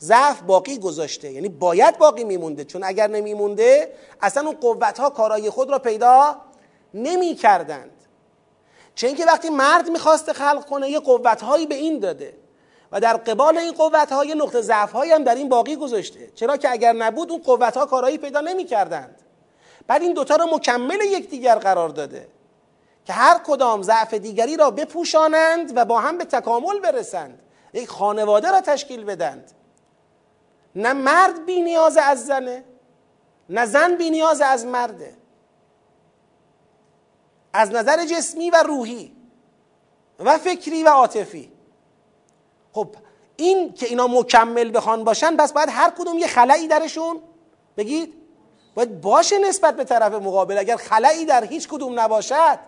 ضعف باقی گذاشته. یعنی باید باقی میمونده. چون اگر نمیمونده اصلا اون قوتها کارای خود را پیدا نمی کردند چه اینکه وقتی مرد می‌خواسته خلق کنه یه قوتهایی به این داده. و در قبال این قوتها یه نقطه ضعفهایی هم در این باقی گذاشته. چرا که اگر نبود اون قوتها کارایی پیدا نمی‌کردند. بعد این دوتا رو مکمل یکدیگر قرار داده که هر کدام ضعف دیگری را بپوشانند و با هم به تکامل برسند. یک خانواده را تشکیل بدند. نه مرد بی نیاز از زنه نه زن بی نیاز از مرده. از نظر جسمی و روحی و فکری و عاطفی. خب این که اینا مکمل بخوان باشن بس باید هر کدوم یه خلایی درشون بگید. باید باشه نسبت به طرف مقابل. اگر خلایی در هیچ کدوم نباشد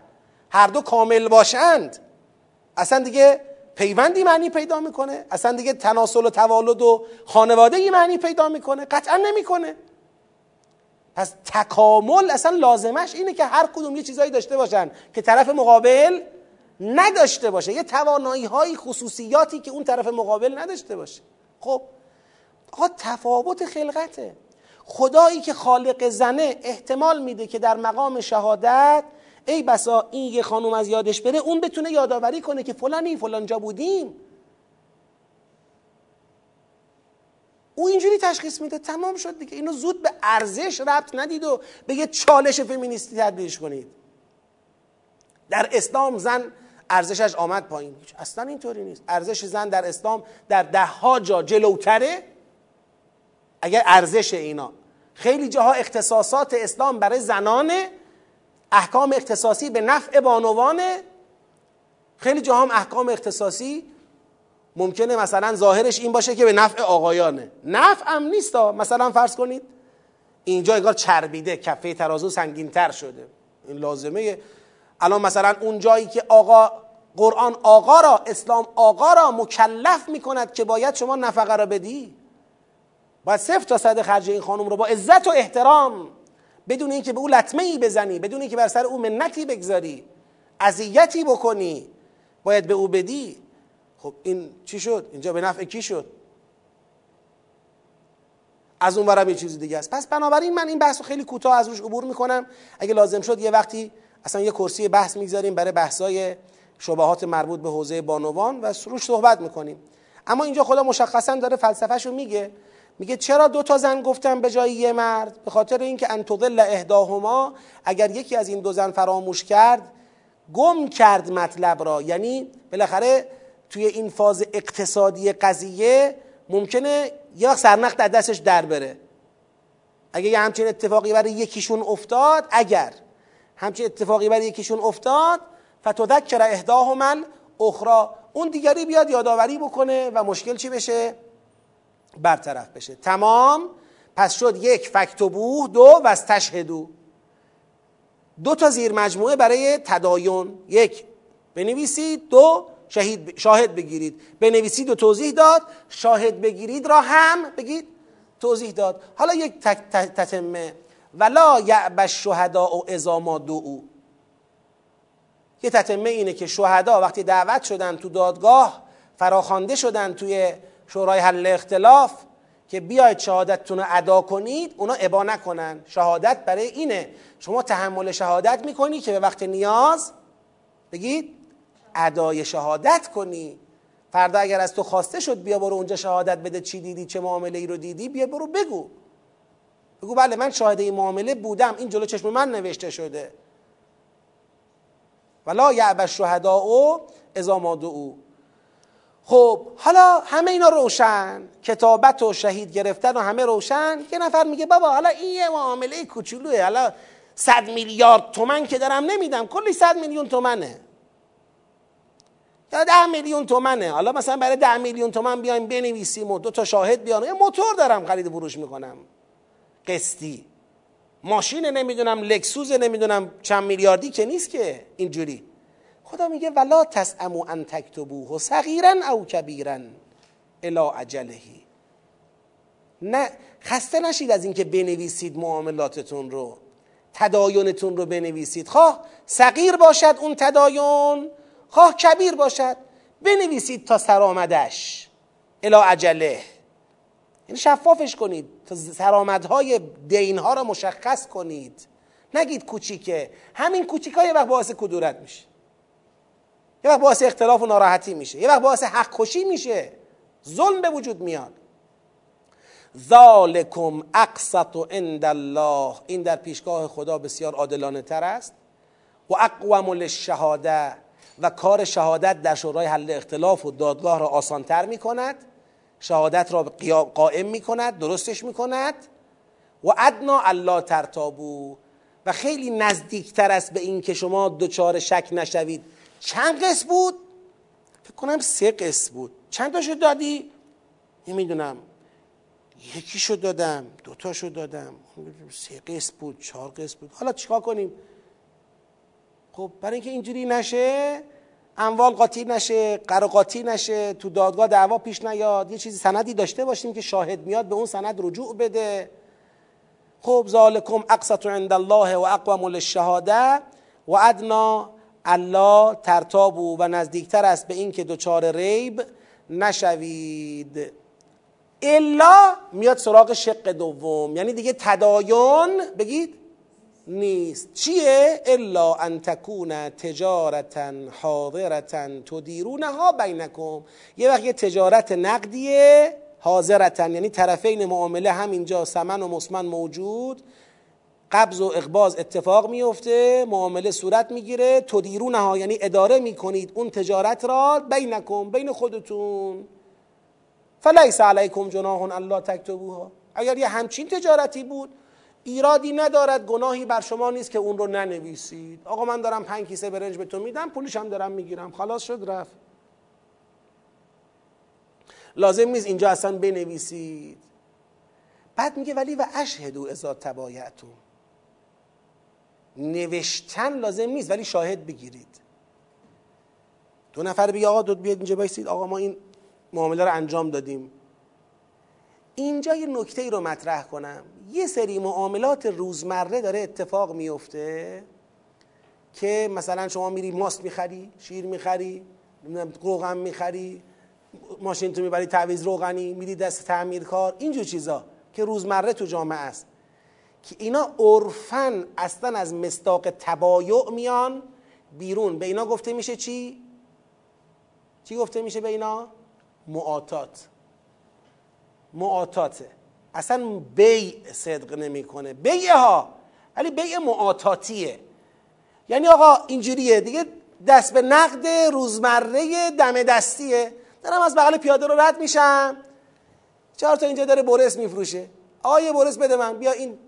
هر دو کامل باشند. اصلا دیگه پیوندی معنی پیدا می‌کنه. اصلا دیگه تناسل و توالد و خانواده معنی پیدا می‌کنه. قطعا نمی‌کنه. پس تکامل اصلا لازمش اینه که هر کدوم یه چیزایی داشته باشن که طرف مقابل نداشته باشه. یه توانایی های خصوصیاتی که اون طرف مقابل نداشته باشه. خب آقا تفاوت خلقته. خدایی که خالق زنه احتمال میده که در مقام شهادت ای بسا این یه خانوم از یادش بره اون بتونه یادآوری کنه که فلانی فلانجا بودیم. او اینجوری تشخیص میده تمام شد دیگه. اینو زود به ارزش ربط ندید و به یه چالش فمینیستی تبدیلش کنید. در اسلام زن ارزشش آمد پایین. اصلا اینطوری نیست. ارزش زن در اسلام در ده ها جا جلوتره. اگر ارزش اینا. خیلی جاها اختصاصات اسلام برای زنانه احکام اختصاصی به نفع بانوانه. خیلی جاها هم احکام اختصاصی ممکنه مثلا ظاهرش این باشه که به نفع آقایانه. نفع هم نیست مثلا فرض کنید اینجا انگار چربیده کفه ترازو سنگینتر شده. این لازمه. الان مثلا اون جایی که آقا قرآن آقا را اسلام آقا را مکلف می‌کند که باید شما نفقه را بدی. باید صفر تا صد خرج این خانم رو با عزت و احترام بدون اینکه به او لطمه ای بزنی بدون اینکه بر سر او منتی بگذاری اذیتی بکنی باید به او بدی. خب این چی شد؟ اینجا به نفع کی شد؟ از اون برم یه چیز دیگه است. پس بنابراین من این بحث رو خیلی کوتاه از روش عبور می‌کنم. اگه لازم شد یه وقتی اصلا یه کرسی بحث می‌گذاریم برای بحثای شبهات مربوط به حوزه بانوان و روش صحبت می‌کنیم. اما اینجا خدا مشخصا داره فلسفهشو میگه. میگه چرا دو تا زن گفتن به جای یه مرد؟ به خاطر اینکه ان تضل احداهما اگر یکی از این دو زن فراموش کرد گم کرد مطلب را. یعنی بالاخره توی این فاز اقتصادی قضیه ممکنه یا سرنخ در دستش در بره. اگه یه همچین اتفاقی برای یکیشون افتاد اگر همچین اتفاقی برای یکیشون افتاد فتذکر احداهما اخرى اون دیگری بیاد یادآوری بکنه و مشکل چی بشه؟ برطرف بشه. تمام. پس شد یک فکتبوه دو و از تشهدو. دو تا زیر مجموعه برای تدایون یک بنویسید. دو شهید شاهد بگیرید. بنویسید و توضیح داد. شاهد بگیرید را هم بگید. توضیح داد. حالا یک تتمه. ولا یعب الشهداء اذا ما او یه تتمه اینه که شهدا وقتی دعوت شدن تو دادگاه فراخوانده شدن توی شورای حل اختلاف که بیاید شهادتتون رو ادا کنید اونا ابا نکنن. شهادت برای اینه. شما تحمل شهادت می‌کنی که به وقت نیاز بگید. ادای شهادت کنی. فردا اگر از تو خواسته شد بیا برو اونجا شهادت بده چی دیدی چه معامله ای رو دیدی بیا برو بگو. بگو بله من شاهد این معامله بودم. این جلو چشم من نوشته شده. ولا یعب الشهداء اذا ما او خب حالا همه اینا روشن. کتابت و شهید گرفتن و همه روشن. یه نفر میگه بابا حالا این یه معامله کوچولوه. حالا صد میلیارد تومن که دارم نمیدم. کلی صد میلیون تومنه. یا ده میلیون تومنه. حالا مثلا برای ده میلیون تومن بیایم بنویسیم و دو تا شاهد بیان. یه موتور دارم خرید فروش می‌کنم. قسطی. ماشین نمی‌دونم لکسوز نمی‌دونم چند میلیاردی که نیست که. اینجوری. خدا میگه ولا تسعمو ان تکتبوه صغیرا او کبیرا الی اجلهی نه خسته نشید از اینکه بنویسید معاملاتتون رو. تداینتون رو بنویسید. خواه صغیر باشد اون تداین. خواه کبیر باشد بنویسید تا سرآمدش الی اجله. یعنی شفافش کنید تا سرآمدهای دینها را مشخص کنید. نگید کوچیکه. همین کوچیک یه وقت باعث کدورت میشه. یه وقت باعث اختلاف و ناراحتی میشه. یه وقت باعث حق کشی میشه. ظلم به وجود میاد. ذالکم اقسط عند الله این در پیشگاه خدا بسیار عادلانه تر است. و اقوم للشهاده. و کار شهادت در شورای حل اختلاف و دادگاه را آسانتر می کند شهادت را قائم می کند درستش می کند و ادنا الله ترتابو و خیلی نزدیکتر است به این که شما دچار شک نشوید. چند قسم بود؟ فکر کنم سه قسم بود. چند تاشو دادی؟ نمی‌دونم. یکیشو دادم دوتاشو دادم. سه قسم بود چهار قسم بود. حالا چیکار کنیم؟ خب برای اینکه اینجوری نشه اموال قاطی نشه قراقاتی نشه تو دادگاه دعوا پیش نیاد یه چیزی سندی داشته باشیم که شاهد میاد به اون سند رجوع بده. خب ذالکم اقسط عند الله و اقوم للشهاده و ادنا الله ترتابو و نزدیکتر است به اینکه دچار ریب نشوید. الا میاد سراغ شق دوم یعنی دیگه تداین بگید نیست. چیه؟ الا ان تکون تجارتا حاضرتا تدیرونها بینکم. یه وقت یه تجارت نقدیه حاضرتا یعنی طرفین معامله همینجا سمن و مسمن موجود. قبض و اقباز اتفاق میفته معامله صورت می‌گیره تدیرونها یعنی اداره می‌کنید اون تجارت را بینکم بین خودتون. فلیس علیکم جناح الله تکتبوها. اگر یه همچین تجارتی بود ایرادی ندارد گناهی بر شما نیست که اون رو ننویسید. آقا من دارم پنج کیسه برنج به تو میدم پولش هم دارم می‌گیرم. خلاص شد رفت. لازم نیست اینجا اصلا بنویسید. بعد میگه ولی و اشهدو ازا تبایعتون نوشتن لازم نیست ولی شاهد بگیرید. دو نفر بگه آقا دو بیاد اینجا بایستید. آقا ما این معامله رو انجام دادیم. اینجا یه نکته ای رو مطرح کنم یه سری معاملات روزمره داره اتفاق میفته که مثلا شما میری ماست می‌خری شیر می‌خری روغن می‌خری ماشین تو می‌بری تعویز روغنی میری دست تعمیرکار اینجور چیزا که روزمره تو جامعه است که اینا عرفن اصلا از مستاق تبایع میان بیرون به اینا گفته میشه چی؟ چی گفته میشه به اینا؟ معاتات معاتاته اصلا بیع صدق نمی‌کنه. بیع ها ولی بیع معاتاتیه یعنی آقا اینجوریه. دیگه دست به نقد روزمره دم دستیه. دارم از بغل پیاده رو رد میشم. چهار تا اینجا داره برس میفروشه. آقا یه برس بده من. بیا این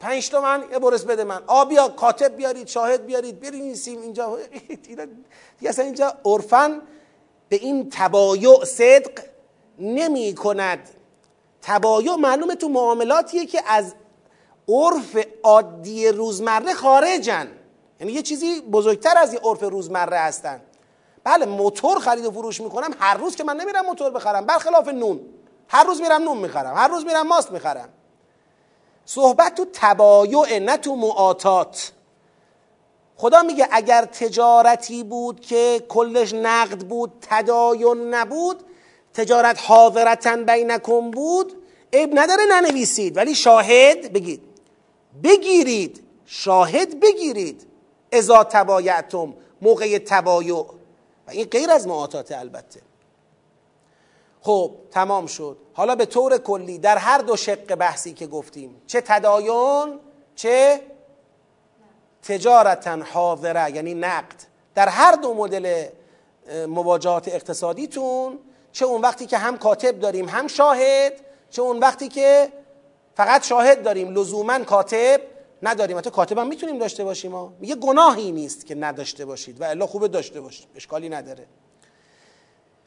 پنج تومن یه برس بده من. آ بیا کاتب بیارید شاهد بیارید. بنویسیم اینجا. *laughs* دیگه اصلا اینجا عرفن به این تبایع صدق نمی کند تبایع معلومه تو معاملاتیه که از عرف عادی روزمره خارجن. یعنی یه چیزی بزرگتر از یه عرف روزمره هستن. بله موتور خرید و فروش می‌کنم هر روز که من نمیرم موتور بخرم. برخلاف نون. هر روز میرم نون می‌خرم. هر روز میرم ماست می‌خرم. صحبت تو تبایع نه تو معاتات خدا میگه اگر تجارتی بود که کلش نقد بود تداین نبود تجارت حاضرتن بینکم بود عیب نداره ننویسید. ولی شاهد بگید. بگیرید. شاهد بگیرید. ازا تبایعتم موقع تبایع. و این غیر از معاتات البته. خب تمام شد. حالا به طور کلی در هر دو شق بحثی که گفتیم چه تداین چه تجارتا حاضره یعنی نقد. در هر دو مدل مواجهات اقتصادیتون چه اون وقتی که هم کاتب داریم هم شاهد چه اون وقتی که فقط شاهد داریم لزوما کاتب نداریم. حتی کاتب هم می‌تونیم داشته باشیم ما میگه گناهی نیست که نداشته باشید و الا خوبه داشته باشید اشکالی نداره.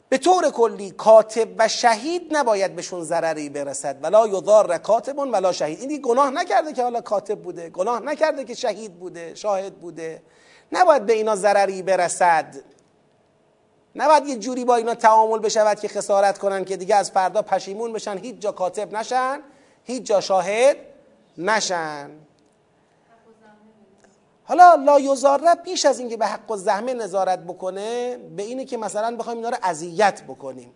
به طور کلی کاتب و شهید نباید بهشون ضرری برسد. ولا یضار کاتب ولا شهید. این گناه نکرده که حالا کاتب بوده گناه نکرده که شهید بوده شاهد بوده. نباید به اینا ضرری برسد. نباید یه جوری با اینا تعامل بشود که خسارت کنن که دیگه از فردا پشیمون بشن هیچ جا کاتب نشن هیچ جا شاهد نشن. حالا لا یزاره بیش از اینکه به حق و زحمه نظارت بکنه به اینه که مثلا بخوایم اینا رو اذیت بکنیم.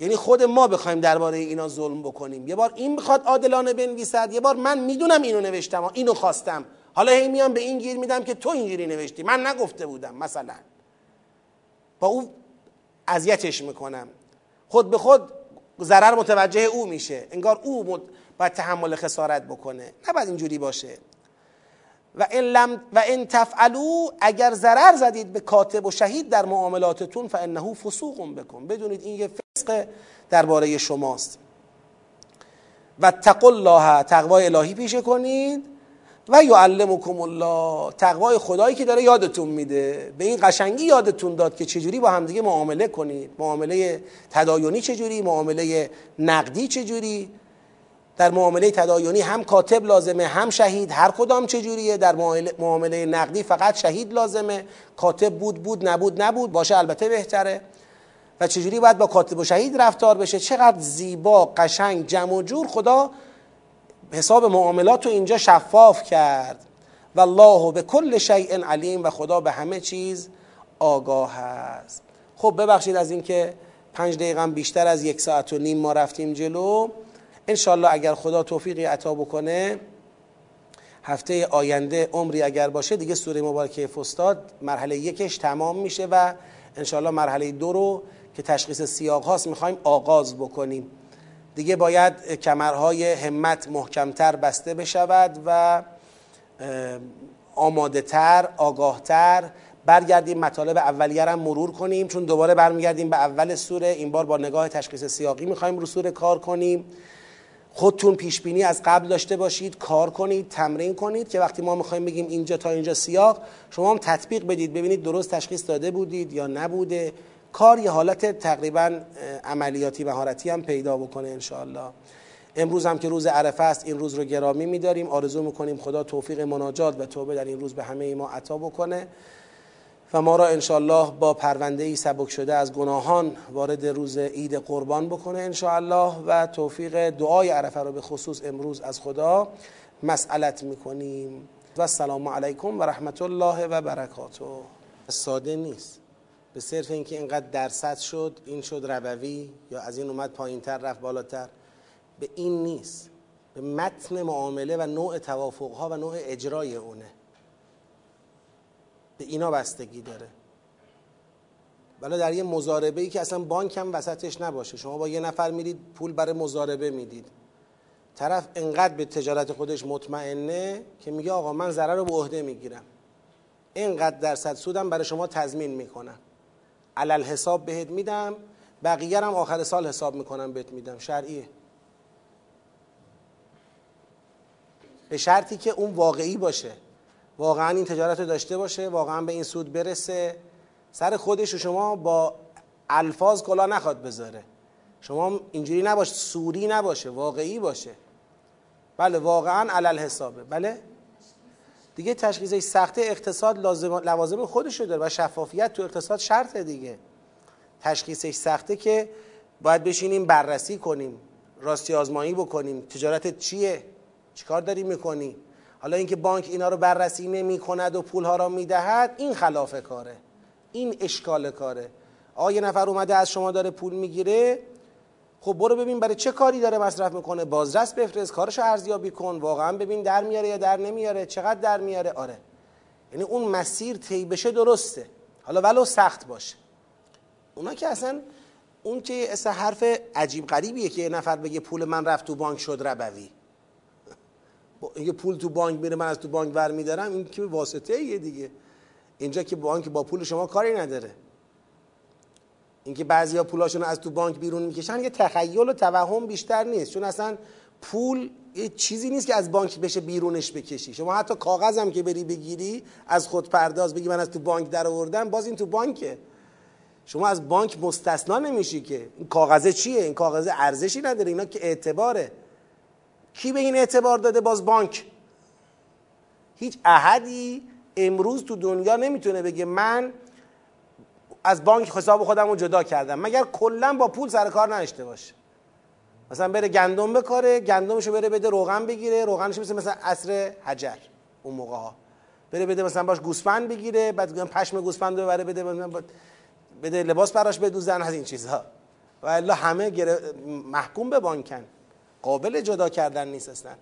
یعنی خود ما بخوایم درباره اینا ظلم بکنیم. یه بار این می‌خواد عادلانه بنویسد یه بار من می‌دونم اینو نوشتم اینو خواستم. حالا هی میام به این گیر میدم که تو اینجوری نوشتی. من نگفته بودم مثلا. با او اذیتش می‌کنم. خود به خود ضرر متوجه او میشه. انگار او باید تحمل خسارت بکنه. نباید اینجوری باشه. و این, لم و این تفعلو اگر ضرر زدید به کاتب و شهید در معاملاتتون فانه فسوق بکن. بدونید این یه فسق درباره شماست. و تقل الله تقوای الهی پیشه کنید. و یعلمکم الله. تقوای خدایی که داره یادتون میده. به این قشنگی یادتون داد که چجوری با همدیگه معامله کنید. معامله تدایونی چجوری؟ معامله نقدی چجوری؟ در معامله تدایونی هم کاتب لازمه هم شهید. هر کدام چجوریه؟ در معامله نقدی فقط شهید لازمه. کاتب بود بود نبود نبود. باشه البته بهتره. و چجوری باید با کاتب و شهید رفتار بشه؟ چقدر زیبا قشنگ جمع و جور. خدا حساب معاملات رو اینجا شفاف کرد. و الله به کل شیء علیم و خدا به همه چیز آگاه است. خب ببخشید از اینکه پنج دقیقه بیشتر از یک ساعت و نیم ما رفتیم جلو. انشالله اگر خدا توفیقی عطا بکنه هفته آینده عمری اگر باشه دیگه سوره مبارکه فستاد مرحله یکش تمام میشه و انشالله مرحله دو رو که تشخیص سیاق هاست می‌خوایم آغاز بکنیم. دیگه باید کمرهای همت محکمتر بسته بشود و آماده تر آگاه تر برگردیم مطالب اولیه هم مرور کنیم. چون دوباره برمیگردیم به اول سوره این بار با نگاه تشخیص سیاقی می‌خوایم رو سوره کار کنیم. خودتون پیش بینی از قبل داشته باشید کار کنید تمرین کنید که وقتی ما می‌خوایم بگیم اینجا تا اینجا سیاق شما هم تطبیق بدید ببینید درست تشخیص داده بودید یا نبوده. کار یه حالت تقریبا عملیاتی مهارتی هم پیدا بکنه انشاءالله. امروز هم که روز عرفه است این روز رو گرامی میداریم. آرزو می‌کنیم خدا توفیق مناجات و توبه در این روز به همه ما عطا بکنه و ما را انشاءالله با پرونده ای سبک شده از گناهان وارد روز عید قربان بکنه انشاءالله و توفیق دعای عرفه رو به خصوص امروز از خدا مسئلت می‌کنیم. و السلام علیکم و رحمت الله و برکاته. ساده نیست. به صرف اینکه اینقدر درصد شد این شد ربوی یا از این اومد پایین تر رفت بالاتر. به این نیست. به متن معامله و نوع توافقها و نوع اجرای اونه. به اینا بستگی داره. ولی در یه مزاربه ای که اصلا بانک هم وسطش نباشه. شما با یه نفر میرید پول برای مزاربه می‌دید. طرف انقدر به تجارت خودش مطمئنه که میگه آقا من ضرر رو به عهده می‌گیرم. اینقدر درصد سودم برای شما تضمین می‌کنم. علل حساب بهت میدم بقیه هم آخر سال حساب می‌کنم بهت میدم. شرعیه. به شرطی که اون واقعی باشه. واقعا این تجارت رو داشته باشه واقعا به این سود برسه. سر خودش و شما با الفاظ کلا نخواد بذاره. شما اینجوری نباشه سوری نباشه واقعی باشه. بله واقعا علل حسابه. بله؟ دیگه تشخیص سخته اقتصاد لازم لوازم خودش رو داره و شفافیت تو اقتصاد شرطه دیگه. تشخیصش سخته که باید بشینیم بررسی کنیم راستی آزمایی بکنیم. تجارت چیه؟ چیکار داری می‌کنی؟ حالا اینکه بانک اینا رو بررسی نمی کند و پولها را می‌دهد این خلاف کاره. این اشکال کاره. آقا یه نفر اومده از شما داره پول می‌گیره خب برو ببین برای چه کاری داره مصرف می‌کنه. بازرس بفرست کارشو ارزیابی کن. واقعا ببین در میاره یا در نمیاره چقدر در میاره؟ آره. یعنی اون مسیر طی بشه درسته. حالا ولو سخت باشه. اونا که اصلا اون که اصلا حرف عجیب غریبیه که یه نفر بگه پول من رفت تو بانک شد ربوی. یه پول تو بانک میره من از تو بانک ور میدارم این که واسطه ایه دیگه. اینجا که بانک با پول شما کاری نداره. اینکه بعضیا پولاشون از تو بانک بیرون می‌کشن یه تخیل و توهم بیشتر نیست. چون اصلا پول یه چیزی نیست که از بانک بشه بیرونش بکشی. شما حتی کاغذ که بری بگیری از خود پرداز بگی من از تو بانک در آوردم باز این تو بانکه. شما از بانک مستثنا نمیشی که. این کاغذه چیه؟ این کاغذه ارزشی نداره اینا که اعتباره. کی به این اعتبار داده باز بانک؟ هیچ احدی امروز تو دنیا نمی‌تونه بگه من از بانک حساب خودم رو جدا کردم. مگر کلا با پول سر کار نشته باشه. مثلا بره گندم بکاره گندمشو بره بده روغن بگیره روغنش مثل مثلا عصر حجر اون موقع ها. بره بده مثلا باش گوسفند بگیره بعد پشم گوسفند رو بره بده بده لباس براش بدوزن از این چیزها. و الا همه محکوم به بانکن. قابل جدا کردن نیست اصلا.